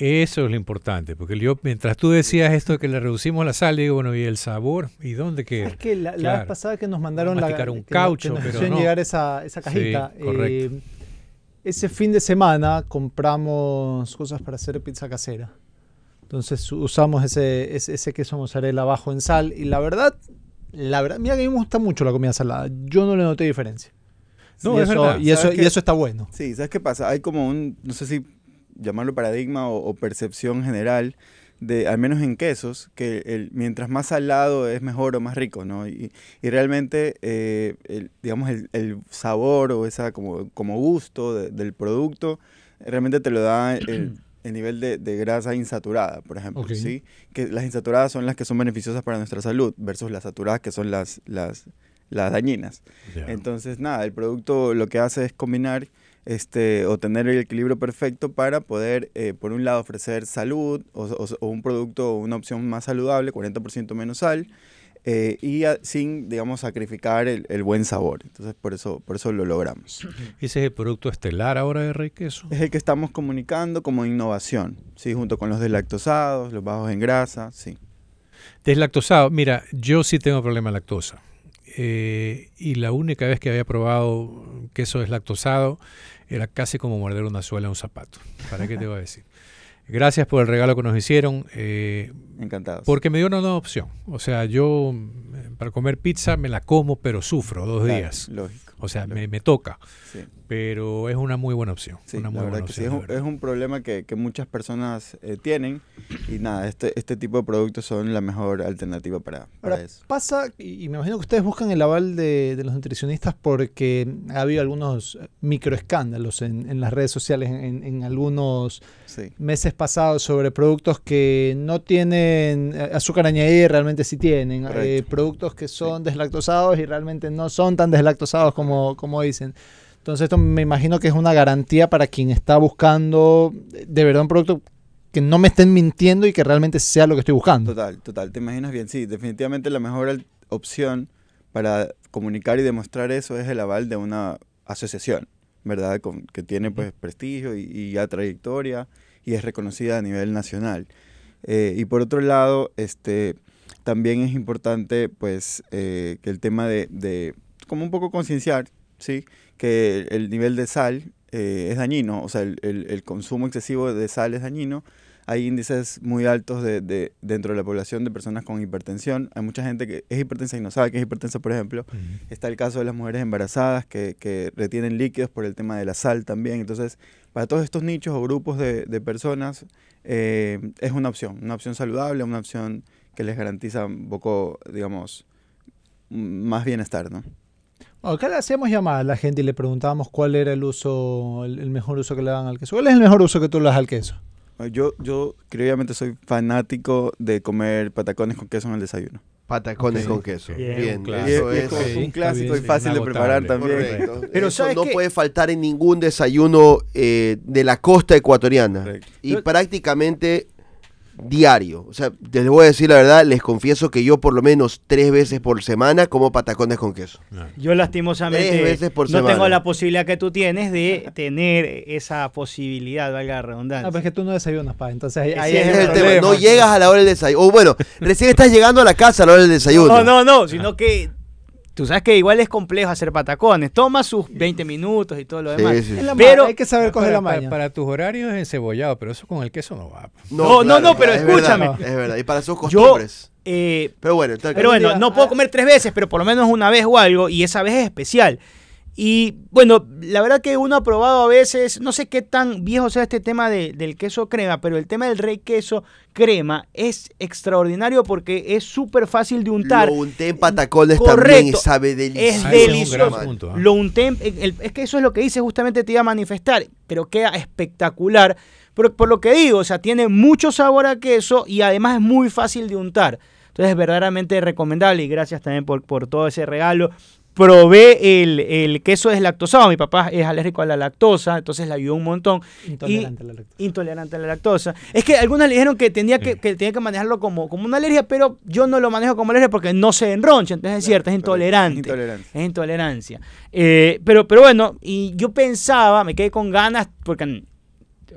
Eso es lo importante, porque yo, mientras tú decías esto de que le reducimos la sal, digo, bueno, ¿y el sabor? ¿Y dónde queda? Es que la, la Claro. vez pasada que nos mandaron la, un que caucho, que nos pero no. llegar esa, esa Sí, cajita. correcto. eh, ese fin de semana compramos cosas para hacer pizza casera. Entonces usamos ese, ese, ese queso mozzarella bajo en sal y la verdad, la verdad, mira que a mí me gusta mucho la comida salada. Yo no le noté diferencia. No, y, es eso, verdad. y, eso, ¿Sabes y eso está bueno. Sí, ¿sabes qué pasa? Hay como un, no sé si llamarlo paradigma o, o percepción general, de, al menos en quesos, que el, mientras más salado es mejor o más rico, ¿no? Y, y realmente, eh, el, digamos, el, el sabor o esa como, como gusto de- del producto, realmente te lo da el, <clears throat> el nivel de, de grasa insaturada, por ejemplo. ¿sí? Que las insaturadas son las que son beneficiosas para nuestra salud, versus las saturadas que son las, las, las dañinas. Entonces, nada, el producto lo que hace es combinar este, o tener el equilibrio perfecto para poder, eh, por un lado, ofrecer salud o, o- o un producto o una opción más saludable, 40% menos sal, eh, y a- sin, digamos, sacrificar el, el buen sabor. Entonces, por eso, por eso lo logramos. <clears throat> Ese es el producto estelar ahora de Rey Queso. Es el que estamos comunicando como innovación, ¿sí? Junto con los deslactosados, los bajos en grasa, sí. Deslactosado. Mira, yo sí tengo problema de lactosa. Eh, y la única vez que había probado queso deslactosado era casi como morder una suela de un zapato. ¿Para qué te voy a decir? <laughs> Gracias por el regalo que nos hicieron. eh, Encantados. porque me dio una nueva opción. O sea, yo eh, para comer pizza me la como, pero sufro dos Claro, días. Lógico. O sea, me, me toca. Sí. Pero es una muy buena opción. Sí, una la muy verdad buena que sí, opción. es un, verdad. es un problema que, que muchas personas eh, tienen y nada, este, este tipo de productos son la mejor alternativa para, para Ahora, eso. pasa, y y me imagino que ustedes buscan el aval de, de los nutricionistas porque ha habido algunos microescándalos en, en las redes sociales en, en algunos Sí, meses pasados sobre productos que no tienen eh, azúcar añadida y realmente sí tienen. Eh, productos que son deslactosados y realmente no son tan deslactosados como, como dicen. Entonces esto me imagino que es una garantía para quien está buscando de verdad un producto que no me estén mintiendo y que realmente sea lo que estoy buscando. total, total. ¿Te imaginas bien? Sí, definitivamente la mejor opción para comunicar y demostrar eso es el aval de una asociación. ¿verdad? Con, que tiene pues prestigio y, y ya trayectoria y es reconocida a nivel nacional. Eh, y por otro lado, este, también es importante pues eh, que el tema de, de como un poco concienciar, ¿sí? Que el nivel de sal eh, es dañino, o sea, el, el- el consumo excesivo de sal es dañino. Hay índices muy altos de, de- dentro de la población de personas con hipertensión. Hay mucha gente que es hipertensa y no sabe que es hipertensa, por ejemplo. Está el caso de las mujeres embarazadas que, que retienen líquidos por el tema de la sal también. Entonces, para todos estos nichos o grupos de, de personas, eh, es una opción, una opción saludable, una opción que les garantiza un poco, digamos, más bienestar, ¿no? Acá le hacíamos llamar a la gente y le preguntábamos cuál era el uso, el, el mejor uso que le dan al queso. ¿Cuál es el mejor uso que tú le das al queso? Yo, yo, obviamente, soy fanático de comer patacones con queso en el desayuno. Patacones con queso. Bien. Bien, es, es un clásico bien, y fácil de preparar también. Correcto. Pero Eso ¿sabes no qué? puede faltar en ningún desayuno eh, de la costa ecuatoriana. Correcto. Y prácticamente diario. O sea, les voy a decir la verdad, les confieso que yo por lo menos tres veces por semana como patacones con queso. Yo lastimosamente Tres veces por no semana. tengo la posibilidad que tú tienes de tener esa posibilidad, valga la redundancia. No, pero es que tú no desayunas, pa. Entonces ahí, ahí es el el tema. No llegas a la hora del desayuno. O bueno, recién estás llegando a la casa a la hora del desayuno. No, no, no, sino que tú sabes que igual es complejo hacer patacones. Toma sus 20 minutos y todo lo Sí, demás. sí. La Pero- hay que saber coger la maña. para tus horarios es encebollado, pero eso con el queso no va. No, no, no, pero es escúchame. verdad, es verdad. Y para sus Yo, costumbres. eh, pero bueno, pero bueno, día- no puedo comer tres veces, pero por lo menos una vez o algo, y esa vez es especial. Y bueno, la verdad que uno ha probado a veces, no sé qué tan viejo sea este tema de- del queso crema, pero el tema del rey queso crema es extraordinario porque es súper fácil de untar. Lo unté en patacones también y Correcto. sabe delicioso. Es Ah, delicioso. punto, ¿ah? Lo unté, en- el- es que eso es lo que hice, justamente te iba a manifestar, pero queda espectacular. Por, por lo que digo, o sea, tiene mucho sabor a queso y además es muy fácil de untar. Entonces es verdaderamente recomendable y gracias también por, por todo ese regalo. Probé el, el queso deslactosado, mi papá es alérgico a la lactosa, entonces le ayudó un montón. Intolerante Y- a la lactosa. Intolerante a la lactosa. Es que algunas le dijeron que tenía que, que tenía que manejarlo como, como una alergia, pero yo no lo manejo como alergia porque no se enroncha, entonces es cierto, es intolerante. Intolerancia. Es intolerancia. Eh, pero, pero bueno, y yo pensaba, me quedé con ganas, porque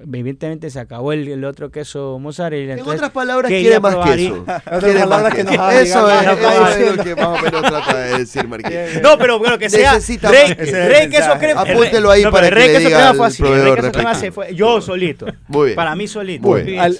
evidentemente se acabó el, el otro queso mozzarella. En otras palabras, quiere más queso. Quiere más palabras que queso. Eso es, lo que más o menos trata de decir, Marqués. No, pero bueno, que sea Necesita rey, más queso. rey queso crema. Apúntelo ahí No, para que rey le queso diga crema al fue así. Rey proveedor queso crema respectivo. se fue yo solito. Muy bien. Para mí solito. Muy Bien. <laughs>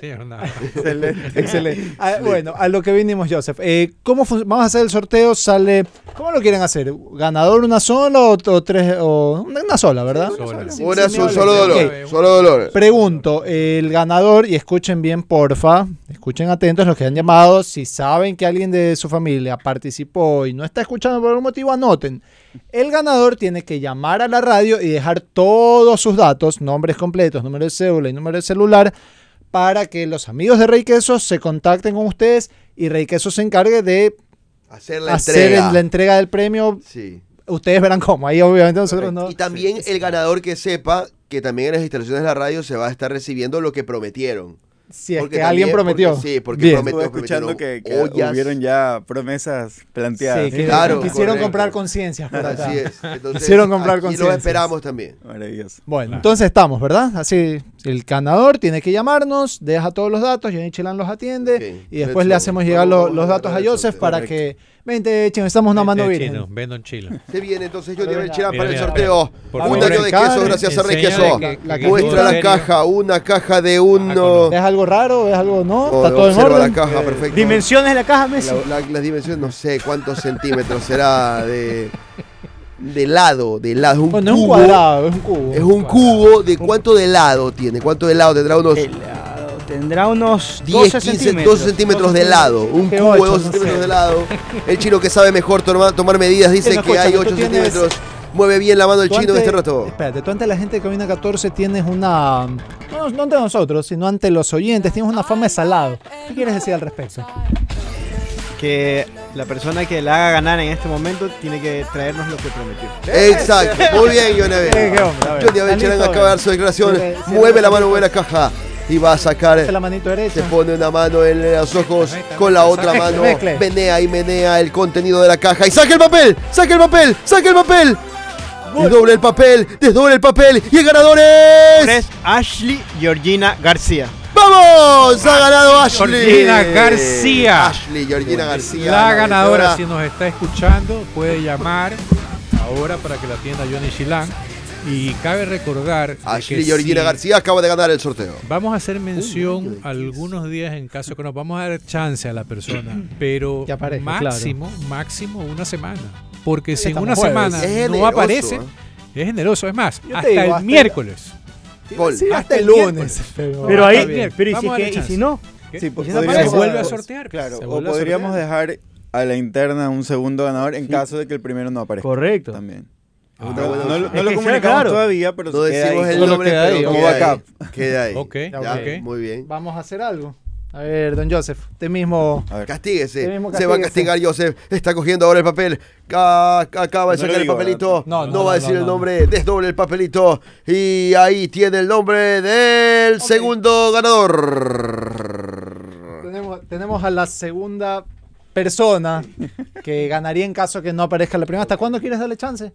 Excelente. Ah, bueno, a lo que vinimos, Joseph. Eh, ¿Cómo vamos a hacer el sorteo? Sale. ¿Cómo lo quieren hacer? ¿Ganador una sola o, o tres? O, una sola, ¿verdad? sola. Una me solo dolor. Solo dolor. Pregunto, el ganador, y escuchen bien, porfa, escuchen atentos los que han llamado, si saben que alguien de su familia participó y no está escuchando por algún motivo, anoten. El ganador tiene que llamar a la radio y dejar todos sus datos, nombres completos, número de cédula y número de celular, para que los amigos de Rey Queso se contacten con ustedes y Rey Queso se encargue de Hacer la hacer entrega. la entrega del premio. Sí. Ustedes verán cómo, ahí obviamente nosotros no. Y también el ganador que sepa que también en las instalaciones de la radio se va a estar recibiendo lo que prometieron. Si es Porque que alguien también- prometió. porque- sí, porque Bien. prometió. Estuve escuchando que, que ollas. hubieron ya promesas planteadas. Sí, que Claro, quisieron correcto. comprar conciencias. Así es. <laughs> Entonces, Quisieron comprar conciencias. lo esperamos también. Maravilloso. Bueno, Claro. entonces estamos, ¿verdad? Así, el ganador tiene que llamarnos, deja todos los datos, Johnny Chelan los atiende y después le hacemos llegar Vamos, los a datos a Joseph para que... Vente, chino, estamos una mano Vende virgen. chino, vendo un chilo. Se viene entonces Johnny Pero Belchirán mira, para el sorteo. por un favor. año de queso gracias a Rey Queso. Muestra la caja, una caja de Ah, uno. ¿Ves algo raro? ¿Ves algo no? ¿Está todo en orden? la caja, perfecto. Dimensiones de la caja, Messi. La- la- las dimensiones, no sé cuántos centímetros será de, de lado, de lado. Es un Bueno, es un cubo. cuadrado, es un cubo. Es un cubo de cuánto de lado tiene, cuánto de lado tendrá unos Helado. Tendrá unos 10, 12 15, centímetros. 12 centímetros de lado. Un cubo de ocho, 12 no centímetros sé. de lado. El chino que sabe mejor tomar, tomar medidas dice que hay escúchame, 8 tú tienes- centímetros. Mueve bien la mano el chino en ante- este rato. Espérate, tú ante la gente de Cabina 14 tienes una... No, no ante nosotros, sino ante los oyentes, tienes una fama de salado. ¿Qué quieres decir al respecto? que la persona que la haga ganar en este momento tiene que traernos lo que prometió. Exacto. Muy bien, Johnny Abel. qué hombre, a ver, Johnny Abel acaba de dar su declaración. Mueve la la mano, mueve la caja. Y va a sacar. La manito Se derecha. pone una mano en los ojos con la otra mano. Mezcle. Menea y menea el contenido de la caja. Y saca el papel, saca el papel, saca el papel. Desdoble el papel, desdoble el papel y el ganador es. Es Ashley Georgina García. ¡Vamos! Ha ganado Ashley. Georgina García. Ashley, Georgina García. La ganadora, vencedora. si nos está escuchando, puede llamar ahora para que la atienda Johnny Shilan. Y cabe recordar Ashley que Georgina si García acaba de ganar el sorteo. Vamos a hacer mención algunos días en caso que nos vamos a dar chance a la persona, <clears throat> pero Que aparezca, máximo, máximo una semana. Porque si en una jueves. semana Es no generoso, aparece, ¿eh? es generoso. Es más, hasta digo, el hasta el- miércoles. Sí, hasta Hasta el lunes. Pero, ahí, bien. pero ¿y si, que- y no? Pues ¿Y si no podríamos- se aparece? vuelve a sortear. Claro, o podríamos sortear. dejar a la interna un segundo ganador en caso de que el primero no aparezca. Correcto. También. Ah, no, bueno. no lo- Es no lo comunicamos claro. todavía, pero No queda decimos ahí. el nombre, queda pero ahí, como como backup. Queda ahí. Ok. Ya, ok. Muy bien. Vamos a hacer algo. A ver, don Joseph, usted mismo. A ver. Castíguese. Usted mismo Se va a castíguese. castigar Joseph. Está cogiendo ahora el papel. Ca- acaba de No sacar digo, el papelito. No, No, no, va a no, decir no, el no. nombre. Desdoble el papelito. Y ahí tiene el nombre del segundo ganador. Tenemos, tenemos a la segunda persona <laughs> que ganaría en caso que no aparezca la primera. ¿Hasta cuándo quieres darle chance?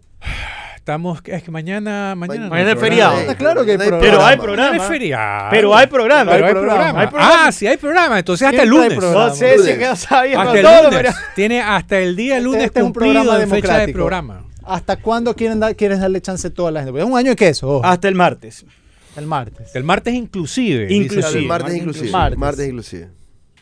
Estamos, es que mañana, mañana, no Mañana es feriado. Está claro que hay programa. Pero hay Mañana programa. es feriado. Pero hay programa. Pero hay programa. programa. Hay programa. Ah, sí hay programa. Entonces hasta el lunes. programa. No sé si Lunes. quedó sabía Hasta el todo, lunes. pero- Tiene hasta el día lunes Este es un programa en fecha de democrático. programa. ¿Hasta cuándo quieren dar, quieres darle chance a toda la gente? Porque es un año de queso, ojo, Hasta el martes. el martes. El martes inclusive. Inclusive. El martes inclusive. Martes. Martes inclusive.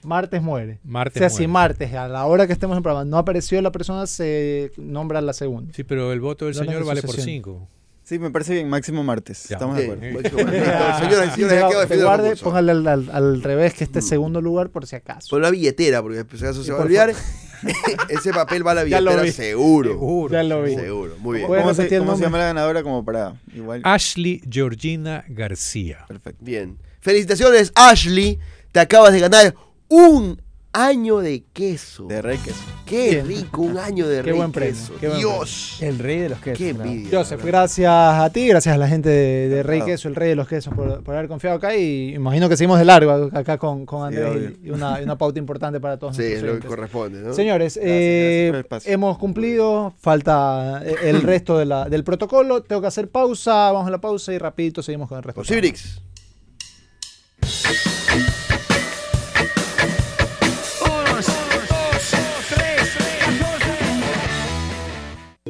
Martes muere. Martes o sea, si martes, a la hora que estemos en programa, no apareció la persona, se nombra la segunda. Sí, pero el voto del señor vale por. 5. Sí, me parece bien, máximo martes. Ya. Estamos de acuerdo. Señoras y señores, guarde, póngale al, al- al revés que este segundo lugar por si acaso. Pon la billetera, porque después acaso se va a olvidar. <laughs> Ese papel va a la billetera seguro. Seguro. Ya lo vi. Seguro. Muy bien. Bueno, ¿Cómo, se, cómo se llama la ganadora? Como para igual. Ashley Georgina García. Perfecto. Bien. Felicitaciones, Ashley. Te acabas de ganar un año de queso. De rey queso. Qué Bien. rico, un año de Qué rey buen premio, queso. qué buen Dios. El rey de los quesos. Qué envidia. Joseph, gracias a ti, gracias a la gente de, de Rey Claro. Queso, el rey de los quesos, por, por haber confiado acá. Y imagino que seguimos de largo acá con, con Sí, Andrés obvio. y una, y una pauta importante para todos Sí, es lo que oyentes. corresponde, ¿no? Señores, Gracias, eh, gracias por el espacio. hemos cumplido, falta eh, el <clears throat> resto de la- del protocolo. Tengo que hacer pausa, vamos a la pausa y rapidito seguimos con el resto. Los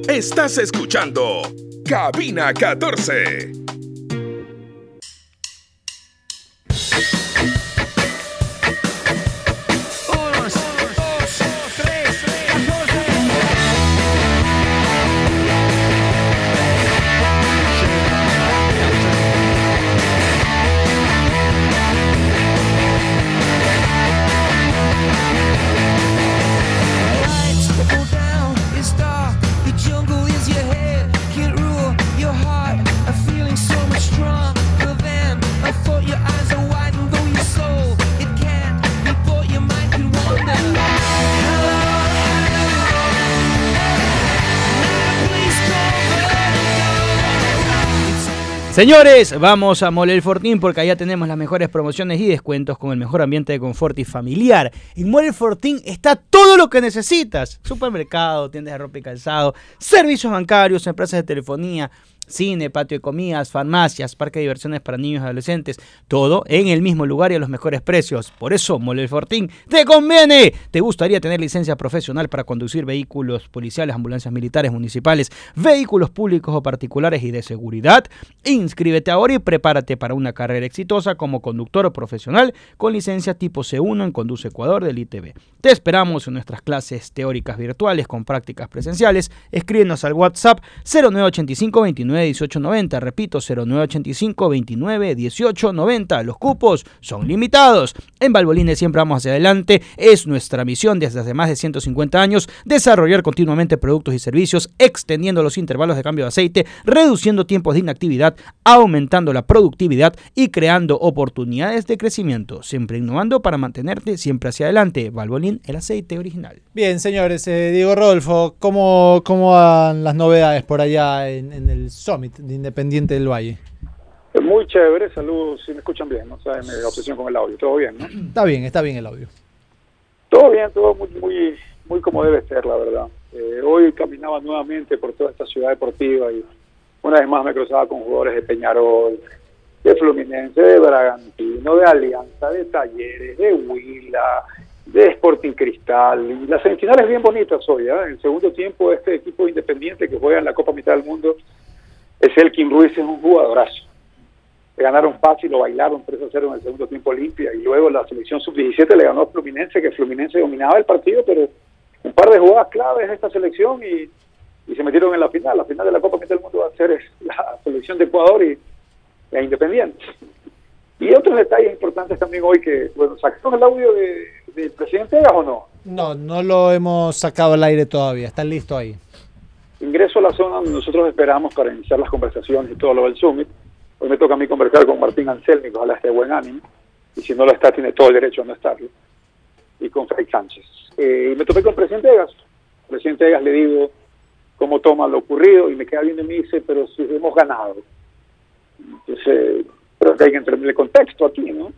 Estás escuchando Cabina 14. Señores, vamos a Mole el Fortín porque allá tenemos las mejores promociones y descuentos con el mejor ambiente de confort y familiar. En Mole el Fortín está todo lo que necesitas. Supermercado, tiendas de ropa y calzado, servicios bancarios, empresas de telefonía, cine, patio de comidas, farmacias, parque de diversiones para niños y adolescentes. Todo en el mismo lugar y a los mejores precios. Por eso, Mole Fortín, te conviene. ¿Te gustaría tener licencia profesional para conducir vehículos policiales, ambulancias militares, municipales, vehículos públicos o particulares y de seguridad? Inscríbete ahora y prepárate para una carrera exitosa como conductor profesional con licencia tipo C1 en Conduce Ecuador del ITV. Te esperamos en nuestras clases teóricas virtuales con prácticas presenciales. Escríbenos al WhatsApp 0985 29 1890. Repito, 0985 29 1890. Los cupos son limitados. En Valvoline siempre vamos hacia adelante. Es nuestra misión desde hace más de 150 años desarrollar continuamente productos y servicios, extendiendo los intervalos de cambio de aceite, reduciendo tiempos de inactividad, aumentando la productividad y creando oportunidades de crecimiento. Siempre innovando para mantenerte siempre hacia adelante. Valvoline, el aceite original. Bien, señores, eh, Diego Rodolfo, ¿cómo, ¿cómo van las novedades por allá en, el Summit de Independiente del Valle? Muy chévere, saludos, si me escuchan bien, ¿no? O sea, mi obsesión con el audio, todo bien, ¿no? Está bien, está bien el audio. Todo bien, todo muy, muy, muy como debe ser, la verdad. Eh, hoy caminaba nuevamente por toda esta ciudad deportiva y una vez más me cruzaba con jugadores de Peñarol, de Fluminense, de Bragantino, de Alianza, de Talleres, de Huila, de Sporting Cristal. Y las semifinales bien bonitas hoy. ¿eh? En el segundo tiempo, este equipo independiente que juega en la Copa Mitad del Mundo es Elkin Ruiz, es un jugadorazo. Le ganaron fácil, lo bailaron 3 a 0 en el segundo tiempo limpia. Y luego la selección sub-17 le ganó a Fluminense, que Fluminense dominaba el partido, pero un par de jugadas claves esta selección y, se metieron en la final. La final de la Copa Mitad del Mundo va a ser es <laughs> la selección de Ecuador y la Independiente. Y otros detalles importantes también hoy que, bueno, ¿sacaron el audio de- del presidente Egas o no? No, no lo hemos sacado al aire todavía. Está listo ahí. Ingreso a la zona donde nosotros esperamos para iniciar las conversaciones y todo lo del Summit. Hoy me toca a mí conversar con Martín Anselmi, que ojalá esté de buen ánimo. Y si no lo está, tiene todo el derecho a no estarlo. Y con Freddy Sánchez. Eh, y me topé con el presidente Egas. El presidente Egas le digo cómo toma lo ocurrido y me queda viendo y me dice, pero si hemos ganado. Entonces, creo que hay que entender el contexto aquí, ¿no?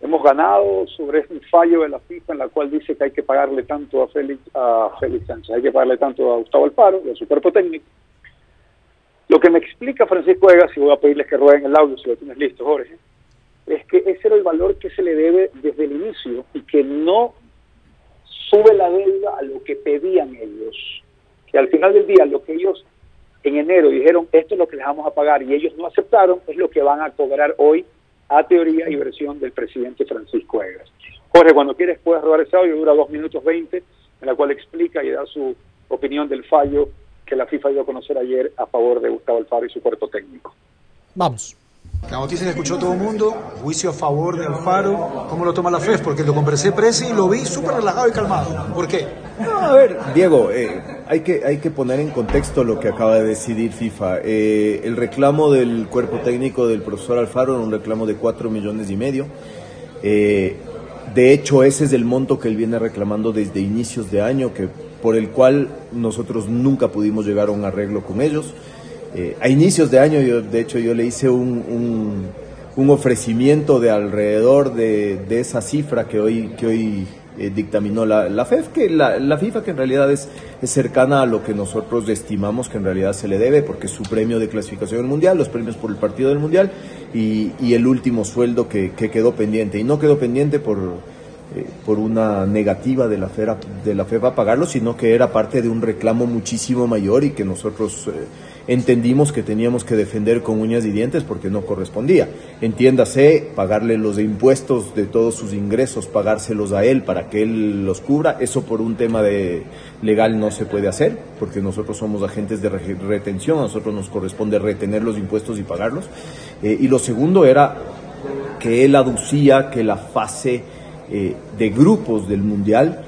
Hemos ganado sobre un fallo de la FIFA en la cual dice que hay que pagarle tanto a Félix, a Félix Sánchez, hay que pagarle tanto a Gustavo Alfaro y a su cuerpo técnico. Lo que me explica Francisco Egas, y voy a pedirles que rueden el audio si lo tienes listo, Jorge, es que ese era el valor que se le debe desde el inicio y que no sube la deuda a lo que pedían ellos. Que al final del día lo que ellos en enero dijeron esto es lo que les vamos a pagar y ellos no aceptaron es lo que van a cobrar hoy a teoría y versión del presidente Francisco Egas. Jorge, cuando quieres puedes robar ese audio, dura dos minutos 20, en la cual explica y da su opinión del fallo que la FIFA dio a conocer ayer a favor de Gustavo Alfaro y su cuerpo técnico. Vamos. La noticia que escuchó todo el mundo, juicio a favor de Alfaro, ¿cómo lo toma la FEF? Porque lo conversé presi y lo vi súper relajado y calmado. ¿Por qué? No, a ver, Diego, eh, hay, que, hay que poner en contexto lo que acaba de decidir FIFA. Eh, el reclamo del cuerpo técnico del profesor Alfaro era un reclamo de 4 millones y medio. Eh, de hecho, ese es el monto que él viene reclamando desde inicios de año, que, por el cual nosotros nunca pudimos llegar a un arreglo con ellos. Eh, a inicios de año, yo, de hecho, yo le hice un, un, ofrecimiento de alrededor de, de, esa cifra que hoy, que hoy eh, dictaminó la, la FEF, que la, la, FIFA que en realidad es, es, cercana a lo que nosotros estimamos que en realidad se le debe, porque su premio de clasificación Mundial, los premios por el partido del Mundial y, y el último sueldo que, que, quedó pendiente. Y no quedó pendiente por, eh, por una negativa de la, FERA, de la FEF a pagarlo, sino que era parte de un reclamo muchísimo mayor y que nosotros eh, entendimos que teníamos que defender con uñas y dientes porque no correspondía. Entiéndase, pagarle los impuestos de todos sus ingresos, pagárselos a él para que él los cubra, eso por un tema de legal no se puede hacer, porque nosotros somos agentes de retención, a nosotros nos corresponde retener los impuestos y pagarlos. Eh, y lo segundo era que él aducía que la fase eh, de grupos del Mundial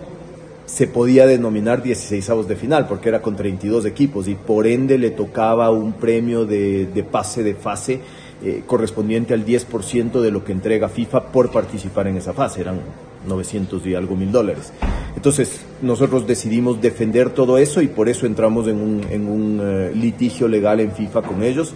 se podía denominar 16 avos de final, porque era con 32 equipos y por ende le tocaba un premio de, de pase de fase eh, correspondiente al 10% de lo que entrega FIFA por participar en esa fase, eran 900 y algo mil dólares. Entonces nosotros decidimos defender todo eso y por eso entramos en un, un uh, litigio legal en FIFA con ellos.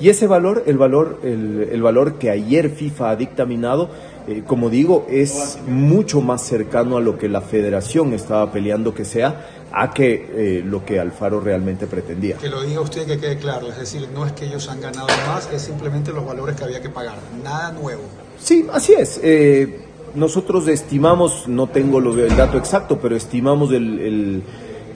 Y ese valor, el valor, el valor que ayer FIFA ha dictaminado, eh, como digo, es mucho más cercano a lo que la federación estaba peleando que sea, a que eh, lo que Alfaro realmente pretendía. Que lo diga usted que quede claro, es decir, no es que ellos han ganado más, es simplemente los valores que había que pagar, nada nuevo. Sí, así es. Eh, nosotros estimamos, no tengo el dato exacto, pero estimamos el,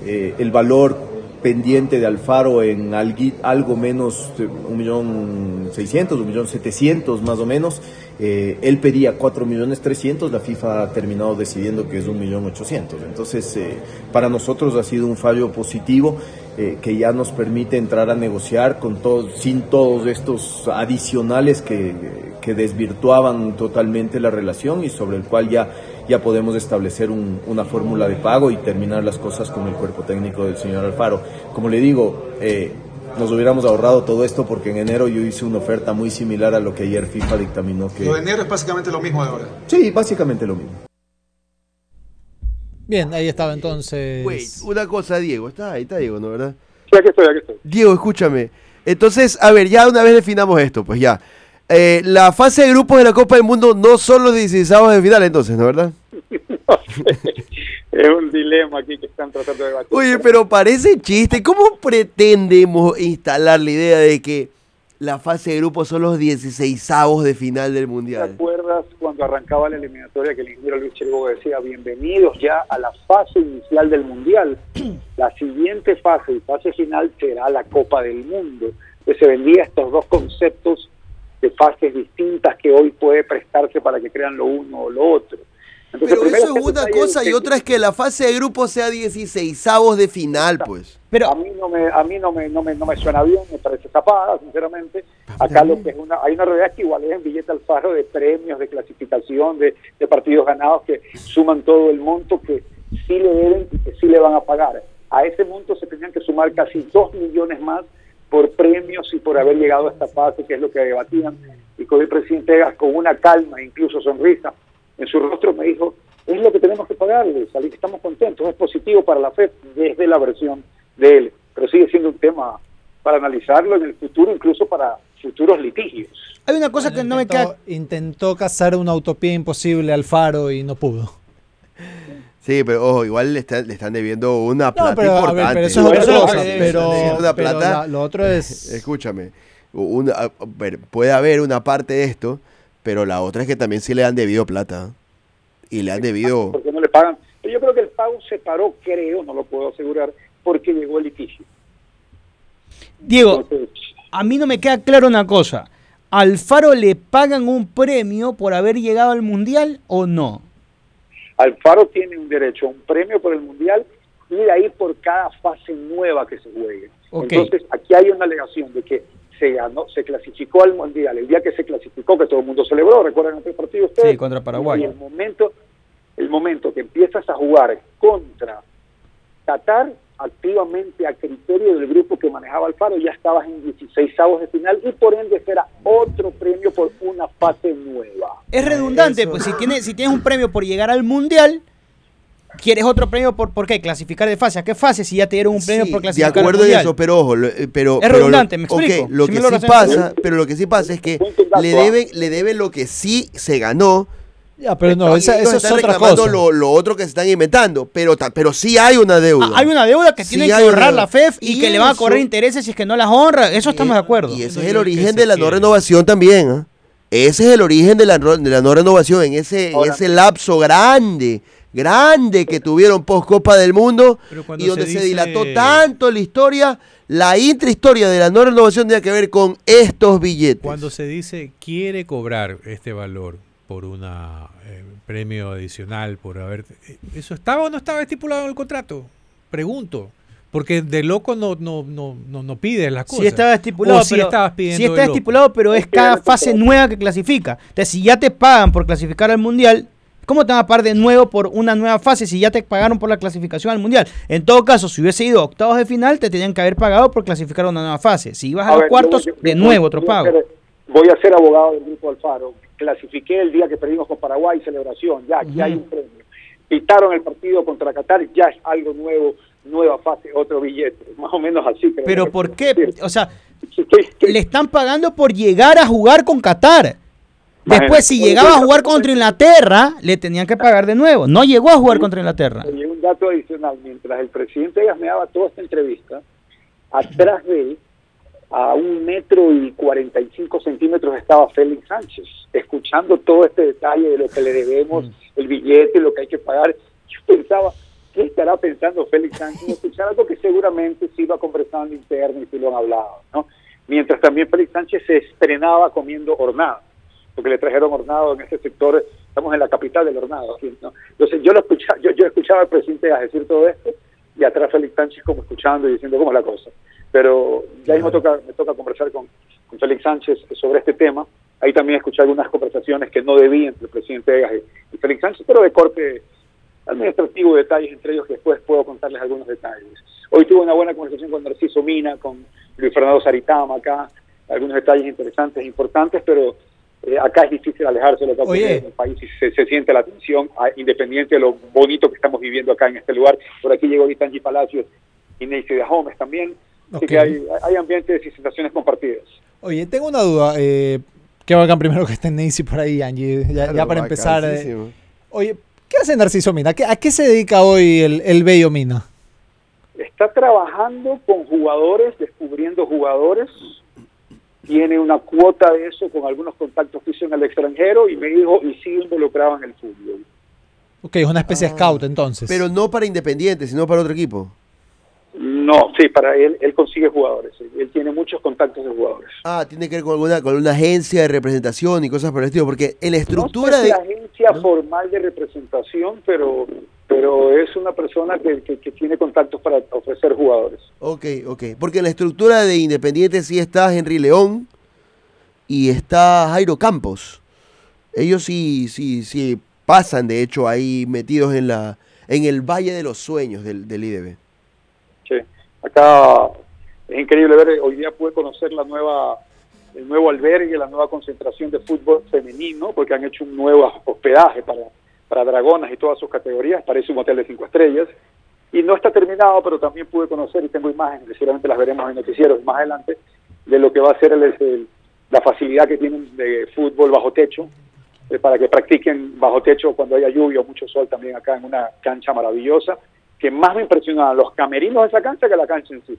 el, el valor pendiente de Alfaro en algo, menos de un millón seiscientos, un millón setecientos más o menos. Eh, él pedía cuatro millones trescientos, la FIFA ha terminado decidiendo que es un millón ochocientos. Entonces, eh, para nosotros ha sido un fallo positivo eh, que ya nos permite entrar a negociar con todos, sin todos estos adicionales que, que desvirtuaban totalmente la relación y sobre el cual ya ya podemos establecer un, una fórmula de pago y terminar las cosas con el cuerpo técnico del señor Alfaro. Como le digo, eh, nos hubiéramos ahorrado todo esto porque en enero yo hice una oferta muy similar a lo que ayer FIFA dictaminó que... Lo de enero es básicamente lo mismo de ahora. Sí, básicamente lo mismo. Bien, ahí estaba entonces... Wait, una cosa, Diego, está ahí, está Diego, ¿no, verdad? Sí, aquí estoy, aquí estoy. Diego, escúchame. Entonces, a ver, ya una vez definamos esto, pues ya. Eh, la fase de grupos de la Copa del Mundo no son los 16 de final, entonces, ¿no verdad? <laughs> es un dilema aquí que están tratando de debatir. Oye, pero parece chiste. ¿Cómo pretendemos instalar la idea de que la fase de grupos son los 16 de final del ¿Te Mundial? acuerdas cuando arrancaba la eliminatoria que el ingeniero Luis Chiriboga decía bienvenidos ya a la fase inicial del Mundial? <clears throat> La siguiente fase y fase final será la Copa del Mundo. Entonces se vendía estos dos conceptos de fases distintas que hoy puede prestarse para que crean lo uno o lo otro. Entonces, Pero eso es una cosa y otra es que la fase de grupos sea 16 de final, pues. a mí no me a mí no me, no me no me suena bien me parece tapada sinceramente. Acá lo que es una hay una realidad que igual es en billete alfaro de premios de clasificación de, de partidos ganados que suman todo el monto que sí le deben y que sí le van a pagar. A ese monto se tenían que sumar casi dos millones más por premios y por haber llegado a esta fase que es lo que debatían. Y con el presidente Egas con una calma incluso sonrisa en su rostro me dijo es lo que tenemos que pagarle, salir, estamos contentos, es positivo para la FED desde la versión de él, pero sigue siendo un tema para analizarlo en el futuro, incluso para futuros litigios. Hay una cosa que no me Intentó, intentó cazar una utopía imposible al faro y no pudo. Sí, pero ojo, igual le, está- le están debiendo una plata pero, a ver, importante. pero eso es otra cosa, pero- una pero plata. la- lo otro es- <laughs> Escúchame, una- a ver, puede haber una parte de esto, pero la otra es que también sí le han debido plata. Y le han debido... Porque no le pagan. Pero yo creo que el pago se paró, creo, no lo puedo asegurar, porque llegó el litigio. Diego, a mí no me queda claro una cosa. ¿Al Faro le pagan un premio por haber llegado al Mundial o no? Alfaro tiene un derecho a un premio por el Mundial y de ahí por cada fase nueva que se juegue. Entonces, aquí hay una alegación de que se ganó, se clasificó al Mundial, el día que se clasificó, que todo el mundo celebró, recuerdan aquel partido ustedes. Sí, contra Paraguay. Y el momento, el momento que empiezas a jugar contra Qatar, activamente a criterio del grupo que manejaba Alfaro, ya estabas en 16 avos de final y por ende será otro premio por una fase nueva. Es redundante, pues si tienes, si tienes un premio por llegar al Mundial, ¿quieres otro premio por, por qué? Clasificar de fase. ¿A qué fase si ya te dieron un premio por De clasificar al acuerdo en Mundial? eso, pero ojo, lo- eh, pero, Es pero lo- redundante, ¿me explico? lo Si que me lo sí pasa, pero lo que sí pasa es que le deben, le deben lo que sí se ganó. Ya, pero no, esa, eso es otra reclamando cosa. Lo, lo otro que se están inventando, pero pero sí hay una deuda. Ah, hay una deuda que Sí tiene que deuda. la FEF y, Y que le van a cobrar intereses si es que no las honra. Eso estamos de acuerdo. Y ese es el origen de la no renovación también. ¿ah? Ese es el origen de la, no- de la no renovación en ese, en ese lapso grande, grande que tuvieron post Copa del Mundo y donde se se, dice- dilató tanto la historia. La intrahistoria de la no renovación tiene que ver con estos billetes. Cuando se dice quiere cobrar este valor por un premio adicional, por haber... eh, ¿Eso estaba o no estaba estipulado en el contrato? Pregunto. Porque de loco no, no, no, no, no pides las cosas. Sí estaba estipulado, O sí pero, estabas pidiendo sí está estipulado, pero es cada fase nueva que clasifica. Entonces, si ya te pagan por clasificar al Mundial, ¿cómo te van a pagar de nuevo por una nueva fase si ya te pagaron por la clasificación al Mundial? En todo caso, si hubiese ido a octavos de final, te tenían que haber pagado por clasificar a una nueva fase. Si ibas a, los ver, cuartos, yo- yo- de nuevo otro pago. voy a ser abogado del grupo Alfaro. Clasifiqué el día que perdimos con Paraguay, celebración, ya, aquí hay un premio. Pitaron el partido contra Qatar, ya es algo nuevo, nueva fase, otro billete. <laughs> Más o menos así. creo Pero ¿por qué? O sea, <laughs> le están pagando por llegar a jugar con Qatar. Después, si llegaba a jugar contra Inglaterra, le tenían que pagar de nuevo. No llegó a jugar contra Inglaterra. Oye, un dato adicional, mientras el presidente Egas me daba toda esta entrevista, atrás de él, a un metro y 45 centímetros estaba Félix Sánchez, escuchando todo este detalle de lo que le debemos, el billete, lo que hay que pagar. Yo pensaba, ¿qué estará pensando Félix Sánchez? Escuchar algo que seguramente se iba conversando interno y se lo han hablado, ¿no? Mientras también Félix Sánchez se estrenaba comiendo hornado, porque le trajeron hornado en este sector, estamos en la capital del hornado aquí, ¿no? Entonces yo lo escuchaba, yo, escuchaba al presidente Egas decir todo esto y atrás Félix Sánchez como escuchando y diciendo cómo es la cosa. Pero ya mismo toca, me toca conversar con, con Félix Sánchez sobre este tema. Ahí también escuché algunas conversaciones que no debí entre el presidente Egas y, y Félix Sánchez, pero de corte administrativo, detalles entre ellos que después puedo contarles algunos detalles. Hoy tuve una buena conversación con Narciso Mina, con Luis Fernando Saritama acá, algunos detalles interesantes, importantes, pero eh, acá es difícil alejarse de lo que ocurre en el país y se, se siente la tensión, ah, independiente de lo bonito que estamos viviendo acá en este lugar. Por aquí llegó ahorita Angie Palacios y de Gómez también, así Ok. que hay, hay ambientes y sensaciones compartidas. Oye, tengo una duda. Eh, qué bacán primero que esté Nancy por ahí, Angie. Ya, ya para empezar. eh, oye, ¿Qué hace Narciso Mina? ¿Qué- ¿A qué se dedica hoy el, el Bello Mina? Está trabajando con jugadores, descubriendo jugadores. Tiene una cuota de eso con algunos contactos que hizo en el extranjero y me dijo, y sigue involucrado en el fútbol. Ok, es una especie de scout entonces. Pero no para Independiente, sino para otro equipo. No, sí, para él, él consigue jugadores. Él tiene muchos contactos de jugadores. Ah, tiene que ver con alguna, con una agencia de representación y cosas por el estilo, porque en la estructura no sé de... agencia formal de representación, pero pero es una persona que, que- que tiene contactos para ofrecer jugadores. Ok, ok. Porque en la estructura de Independiente sí está Henry León y está Jairo Campos. Ellos sí, sí, sí pasan, de hecho, ahí metidos en la en el Valle de los Sueños del, del IDB. Acá es increíble ver, hoy día pude conocer la nueva el nuevo albergue, la nueva concentración de fútbol femenino, porque han hecho un nuevo hospedaje para, para dragonas y todas sus categorías, parece un hotel de cinco estrellas. Y no está terminado, pero también pude conocer y tengo imágenes, seguramente las veremos en noticieros más adelante, de lo que va a ser el- la facilidad que tienen de fútbol bajo techo, eh, para que practiquen bajo techo cuando haya lluvia o mucho sol también acá en una cancha maravillosa, que más me impresionaban los camerinos de esa cancha que la cancha en sí.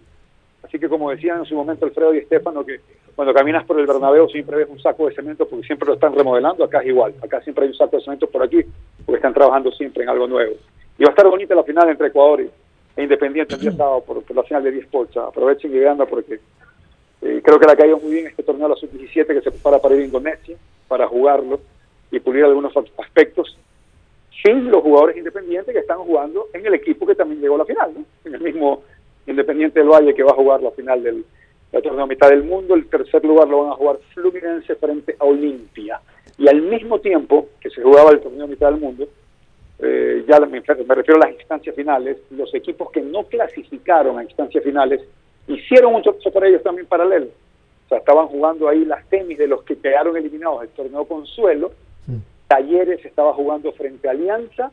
Así que como decían en su momento Alfredo y Estefano, que cuando caminas por el Bernabéu siempre ves un saco de cemento porque siempre lo están remodelando, acá es igual, acá siempre hay un saco de cemento por aquí porque están trabajando siempre en algo nuevo. Y va a estar bonita la final entre Ecuador y- e Independiente el día <clears throat> sábado por, por la final de 10 Sports. Aprovechen y veanla porque eh, creo que le ha caído muy bien este torneo a la sub-17 que se prepara para ir a Indonesia, para jugarlo y pulir algunos aspectos sin los jugadores independientes que están jugando en el equipo que también llegó a la final, ¿no? en el mismo Independiente del Valle que va a jugar la final del, torneo mitad del mundo, el tercer lugar lo van a jugar Fluminense frente a Olimpia. Y al mismo tiempo que se jugaba el torneo mitad del mundo, eh, ya me, refiero a las instancias finales, los equipos que no clasificaron a instancias finales hicieron un torneo para ellos también paralelo. O sea, estaban jugando ahí las semis de los que quedaron eliminados del torneo Consuelo. Talleres estaba jugando frente a Alianza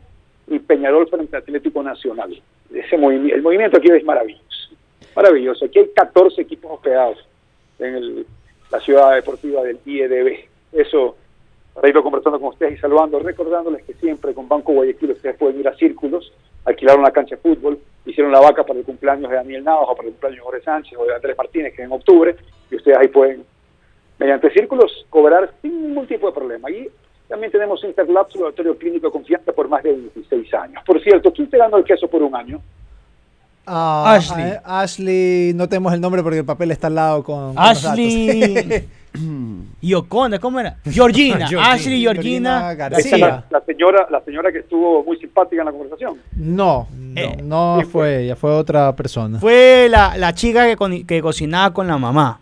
y Peñarol frente a Atlético Nacional. Ese movimi- el movimiento aquí es maravilloso. Maravilloso. Aquí hay 14 equipos hospedados en la ciudad deportiva del IEDB. Eso, para irlo conversando con ustedes y saludando, recordándoles que siempre con Banco Guayaquil ustedes pueden ir a círculos, alquilar una cancha de fútbol, hicieron la vaca para el cumpleaños de Daniel Navas o para el cumpleaños de Jorge Sánchez o de Andrés Martínez, que es en octubre, y ustedes ahí pueden, mediante círculos, cobrar sin ningún tipo de problema. Y también tenemos Interlabs, laboratorio clínico de confianza por más de 26 años. Por cierto, ¿quién te ganó el queso por un año? Ah, Ashley. eh, Ashley, no tenemos el nombre porque el papel está al lado con, con Ashley datos. <laughs> y Ocona, ¿cómo era? Georgina, <laughs> Georgina. Ashley Georgina Georgina García. la, la señora, la señora que estuvo muy simpática en la conversación. no, no, no fue ella, fue otra persona. Fue la, la chica que, con- que cocinaba con la mamá.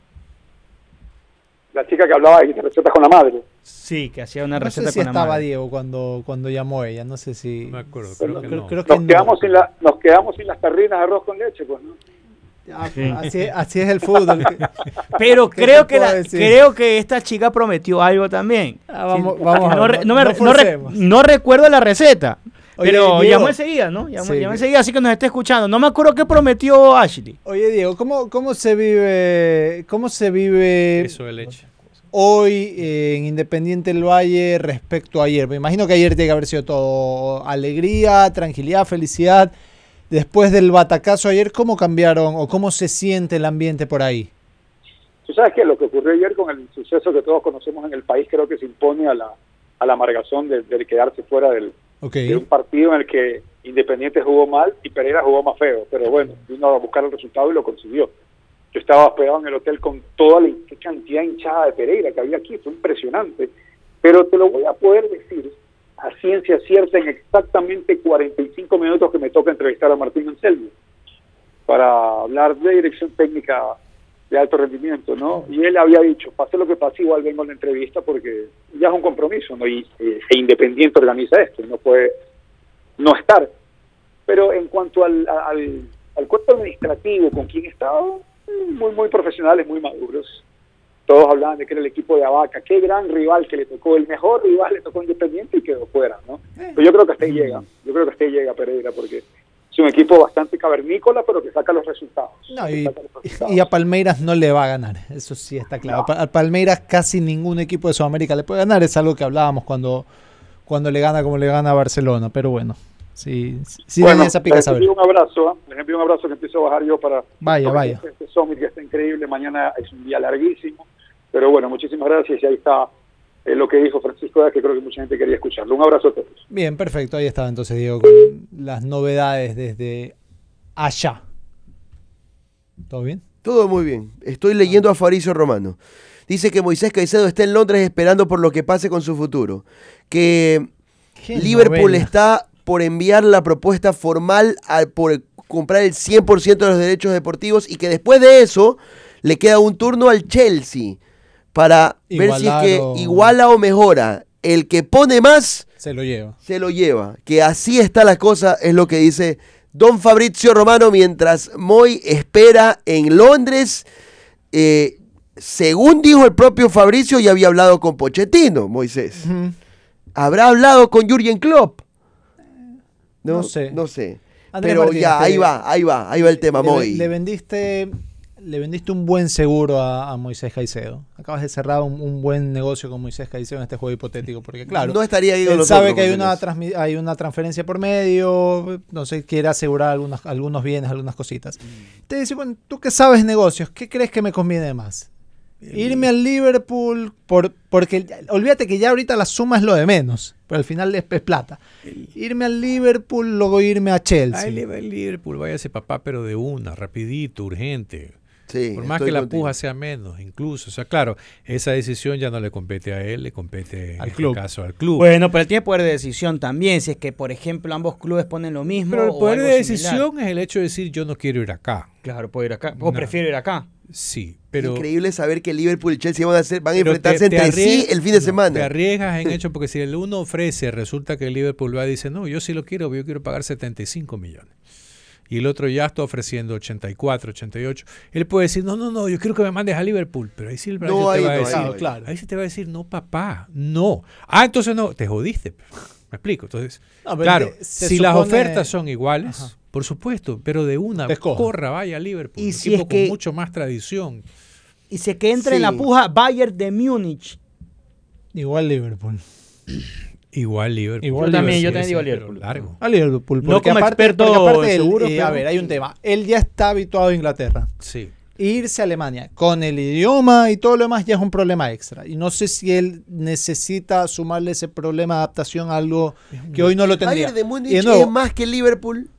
La chica que hablaba de recetas con la madre. Sí, que hacía una No sé receta si con la estaba madre. Diego cuando, cuando llamó ella, no sé si... me acuerdo, Creo, que creo- no. creo que Nos no. quedamos, sin la, nos quedamos sin las tarrinas de arroz con leche, pues, ¿no? Ah, así, es- así es el fútbol. <laughs> Pero ¿Qué creo que, la- creo que esta chica prometió algo también. Ah, vamos- Sí, vamos a no, ver, re- no- no me- no no re- no recuerdo la receta. Oye, pero Diego. llamó enseguida, ¿no? Llamó, Sí. llamó enseguida, así que nos está escuchando. No me acuerdo qué prometió Ashley. Oye, Diego, ¿cómo, cómo se vive, cómo se vive Queso de leche. Hoy eh, en Independiente del Valle respecto a ayer? Me imagino que ayer tiene que haber sido todo alegría, tranquilidad, felicidad. Después del batacazo ayer, ¿cómo cambiaron o cómo se siente el ambiente por ahí? Tú sabes que lo que ocurrió ayer con el suceso que todos conocemos en el país creo que se impone a la, a la amargazón de, de quedarse fuera del, de un partido en el que Independiente jugó mal y Pereira jugó más feo. Pero bueno, vino a buscar el resultado y lo consiguió. Yo estaba hospedado en el hotel con toda la cantidad hinchada de Pereira que había aquí, fue impresionante. Pero te lo voy a poder decir a ciencia cierta en exactamente 45 minutos que me toca entrevistar a Martín Anselmo para hablar de dirección técnica de alto rendimiento, ¿no? Y él había dicho, pase lo que pase, igual vengo a la entrevista porque ya es un compromiso, ¿no? Y eh, e Independiente organiza esto, no puede no estar. Pero en cuanto al, al, al cuerpo administrativo con quien estaba, muy, muy profesionales, muy maduros. Todos hablaban de que era el equipo de Abaca, qué gran rival que le tocó, el mejor rival le tocó Independiente y quedó fuera, ¿no? Pero yo creo que hasta ahí llega, yo creo que hasta ahí llega Pereira, porque es un equipo bastante cavernícola, pero que saca los resultados. No, y, saca los resultados. y a Palmeiras no le va a ganar, eso sí está claro. Pa- A Palmeiras casi ningún equipo de Sudamérica le puede ganar, es algo que hablábamos cuando, cuando le gana como le gana a Barcelona, pero bueno. Sí, sí bueno, esa pica les envío un abrazo, ¿eh? les envío un abrazo que empiezo a bajar yo para Vaya, vaya. este summit que está increíble. Mañana es un día larguísimo, pero bueno, muchísimas gracias y ahí está eh, lo que dijo Francisco, que creo que mucha gente quería escucharlo. Un abrazo a todos. Bien, perfecto. Ahí estaba entonces Diego con las novedades desde allá. ¿Todo bien? Todo muy bien. Estoy leyendo a Faricio Romano. Dice que Moisés Caicedo está en Londres esperando por lo que pase con su futuro. Que Liverpool novela. está por enviar la propuesta formal al- por comprar el 100% de los derechos deportivos y que después de eso le queda un turno al Chelsea para ver si es que o- iguala o mejora. El que pone más Se lo lleva. se lo lleva. Que así está la cosa, es lo que dice Don Fabrizio Romano mientras Moy espera en Londres. Eh, según dijo el propio Fabricio, ya había hablado con Pochettino, Moisés. ¿Habrá hablado con Jürgen Klopp? No, No sé. No sé. Andrés Pero Martínez, ya, ahí va, ahí va, ahí va el tema, le, Moy. le vendiste le vendiste un buen seguro a, a Moisés Caicedo. Acabas de cerrar un, un buen negocio con Moisés Caicedo en este juego hipotético, porque claro, No estaría ahí él sabe que hay una, hay una transferencia por medio, no sé, quiere asegurar algunos, algunos bienes, algunas cositas. Te dice, bueno, tú que sabes negocios, ¿qué crees que me conviene más? Irme al Liverpool, por, porque olvídate que ya ahorita la suma es lo de menos, pero al final es, es plata. Irme al Liverpool, luego irme a Chelsea. Ahí le va el Liverpool, váyase papá, pero de una, rapidito, urgente. Sí, Por más que la contigo. puja sea menos, incluso. O sea, claro, esa decisión ya no le compete a él, le compete Al en club. este caso al club. Bueno, pero él tiene poder de decisión también. Si es que, por ejemplo, ambos clubes ponen lo mismo. pero el o poder algo de similar. decisión es el hecho de decir yo no quiero ir acá. Claro, puedo ir acá. O No. prefiero ir acá. Sí, pero... Increíble saber que Liverpool y Chelsea van a, hacer, van a enfrentarse te- te entre sí el fin de no, semana. Te arriesgas en hecho porque si el uno ofrece, resulta que el Liverpool va y dice, no, yo sí lo quiero, yo quiero pagar 75 millones. Y el otro ya está ofreciendo 84, 88. Él puede decir, no, no, no, yo quiero que me mandes a Liverpool. Pero ahí sí el No, te ahí va a no, decir, ahí no. claro, ahí sí te va a decir, no, papá, no. Ah, entonces no, te jodiste. Me explico. Entonces, No, claro, te- se si las supone- ofertas son iguales, Ajá. por supuesto, pero de una, corra, vaya a Liverpool. Y un si equipo es que- con mucho más tradición. Y si es que entra en la puja Bayern de Múnich. Igual Liverpool. <clears throat> Igual Liverpool. Igual Yo también, yo también digo Liverpool. largo. A Liverpool. No Porque como aparte, experto porque aparte él, seguro, eh, A ver, hay un tema. Él ya está habituado a Inglaterra. Sí. Irse a Alemania con el idioma y todo lo demás ya es un problema extra. Y no sé si él necesita sumarle ese problema de adaptación a algo que hoy no lo tendría. Bayern de Y Múnich de nuevo, es más que Liverpool.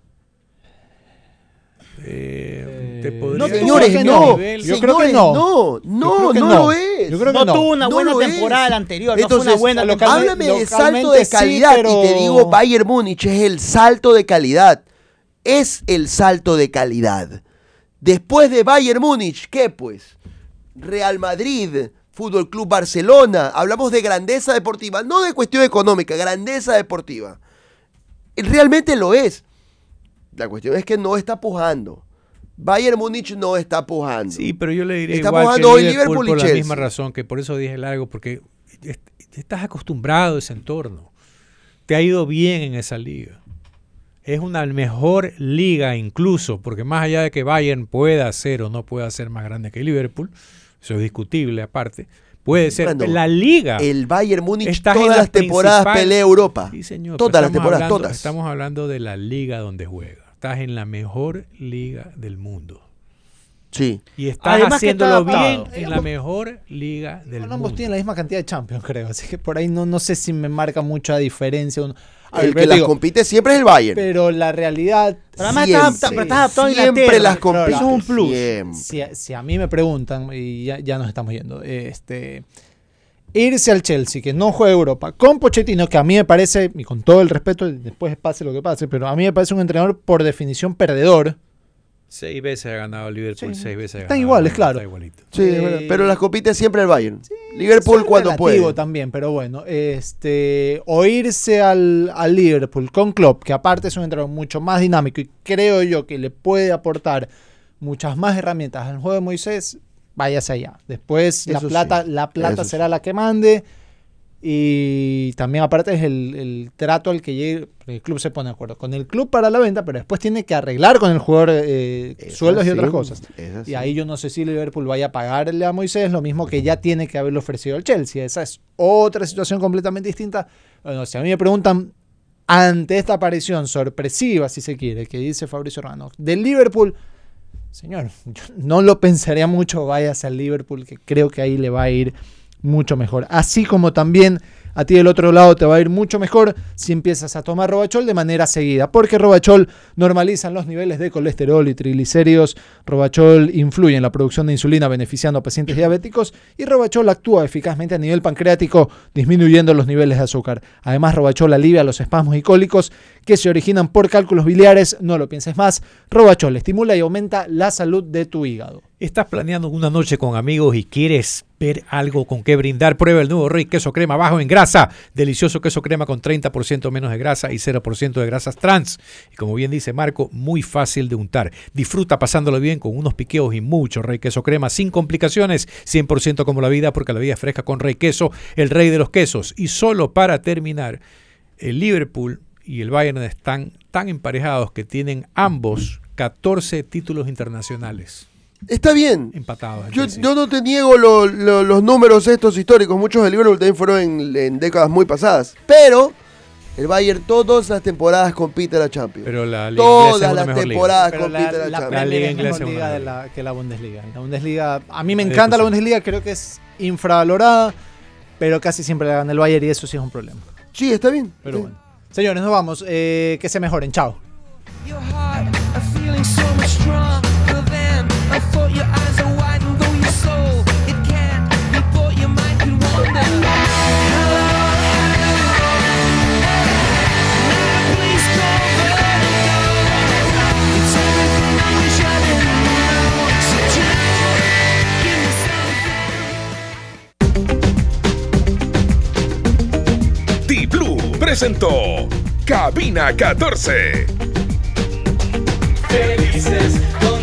Eh, te Eh, podría no, decir Señores, que no. nivel- Yo creo que no. No, no, que no, no. lo es. Yo creo que No, no. tuvo una No buena temporada la anterior. no fue Entonces, una buena. Háblame de salto de sí, calidad pero- y te digo Bayern Múnich es el salto de calidad. Es el salto de calidad. Después de Bayern Múnich, ¿qué pues? Real Madrid, Fútbol Club Barcelona. Hablamos de grandeza deportiva, no de cuestión económica, grandeza deportiva. Realmente lo es. La cuestión es que no está pujando. Bayern Múnich no está pujando. Sí, pero yo le diría Está igual jugando que hoy Liverpool, Liverpool y por la misma razón, que por eso dije largo, porque est- estás acostumbrado a ese entorno. Te ha ido bien en esa liga. Es una mejor liga incluso, porque más allá de que Bayern pueda ser o no pueda ser más grande que Liverpool, eso es discutible aparte, puede ser Bueno, la liga. El Bayern Múnich todas la las temporadas pelea Europa. Sí, señor, todas las temporadas, hablando- todas. Estamos hablando de la liga donde juega. Estás en la mejor liga del mundo. Sí. Y estás Además que haciéndolo está bien en la mejor liga del Bueno, ambos mundo. tienen la misma cantidad de Champions, <laughs> creo. Así que por ahí no, no sé si me marca mucha diferencia. A El que las digo, compite siempre es el Bayern. Pero la realidad. Pero además estás adapta- pero estás adaptado Siempre las compite. Eso es un plus. Siempre. Si, a- si a mí me preguntan, y ya, ya nos estamos yendo, este, irse al Chelsea, que no juega Europa, con Pochettino, que a mí me parece, y con todo el respeto, después pase lo que pase, pero a mí me parece un entrenador por definición perdedor. Seis veces ha ganado Liverpool, Sí. seis veces ha Están ganado iguales, Bayern, claro. está igualito. Sí, Eh, pero las compite siempre el Bayern. Liverpool Eso es cuando puede. también, pero bueno, este, o irse al, al Liverpool con Klopp, que aparte es un entrenador mucho más dinámico y creo yo que le puede aportar muchas más herramientas al juego de Moisés, váyase allá. Después la plata, sí, la plata eso será la que mande Y también aparte es el, el trato al que llegue, el club se pone de acuerdo con el club para la venta, pero después tiene que arreglar con el jugador eh, sueldos y otras cosas. Y ahí yo no sé si Liverpool vaya a pagarle a Moisés lo mismo que ya tiene que haberle ofrecido al Chelsea. Esa es otra situación completamente distinta. Bueno, si a mí me preguntan ante esta aparición sorpresiva, si se quiere, que dice Fabricio Romano, del Liverpool, señor, <laughs> no lo pensaría mucho, váyase al Liverpool, que creo que ahí le va a ir mucho mejor. Así como también a ti del otro lado te va a ir mucho mejor si empiezas a tomar Robachol de manera seguida, porque Robachol normaliza los niveles de colesterol y triglicéridos, Robachol influye en la producción de insulina beneficiando a pacientes diabéticos y Robachol actúa eficazmente a nivel pancreático disminuyendo los niveles de azúcar. Además, Robachol alivia los espasmos y cólicos que se originan por cálculos biliares, no lo pienses más, Robachol estimula y aumenta la salud de tu hígado. ¿Estás planeando una noche con amigos y quieres ver algo con qué brindar? Prueba el nuevo Rey Queso Crema bajo en grasa. Delicioso queso crema con 30% menos de grasa y 0% de grasas trans. Y como bien dice Marco, muy fácil de untar. Disfruta pasándolo bien con unos piqueos y mucho Rey Queso Crema sin complicaciones. 100% como la vida porque la vida es fresca con Rey Queso, el rey de los quesos. Y solo para terminar, el Liverpool y el Bayern están tan emparejados que tienen ambos 14 títulos internacionales. Está bien. Empatados. Yo, yo no te niego lo- lo- los números estos históricos. Muchos del Liverpool también fueron en, en décadas muy pasadas. Pero el Bayern todas las temporadas compite la Champions. Pero la liga todas las mejor liga. temporadas Pero compite la, la, la Champions. Premier liga es inglesa es liga de la- que la Bundesliga. La Bundesliga, a mí me encanta la. Bundesliga, creo que es infravalorada, pero casi siempre la gana el Bayern y eso sí es un problema. Sí, está bien. Pero Sí. bueno. Señores, nos vamos. Eh, que se mejoren. Chao. Presentó Cabina 14. Felices con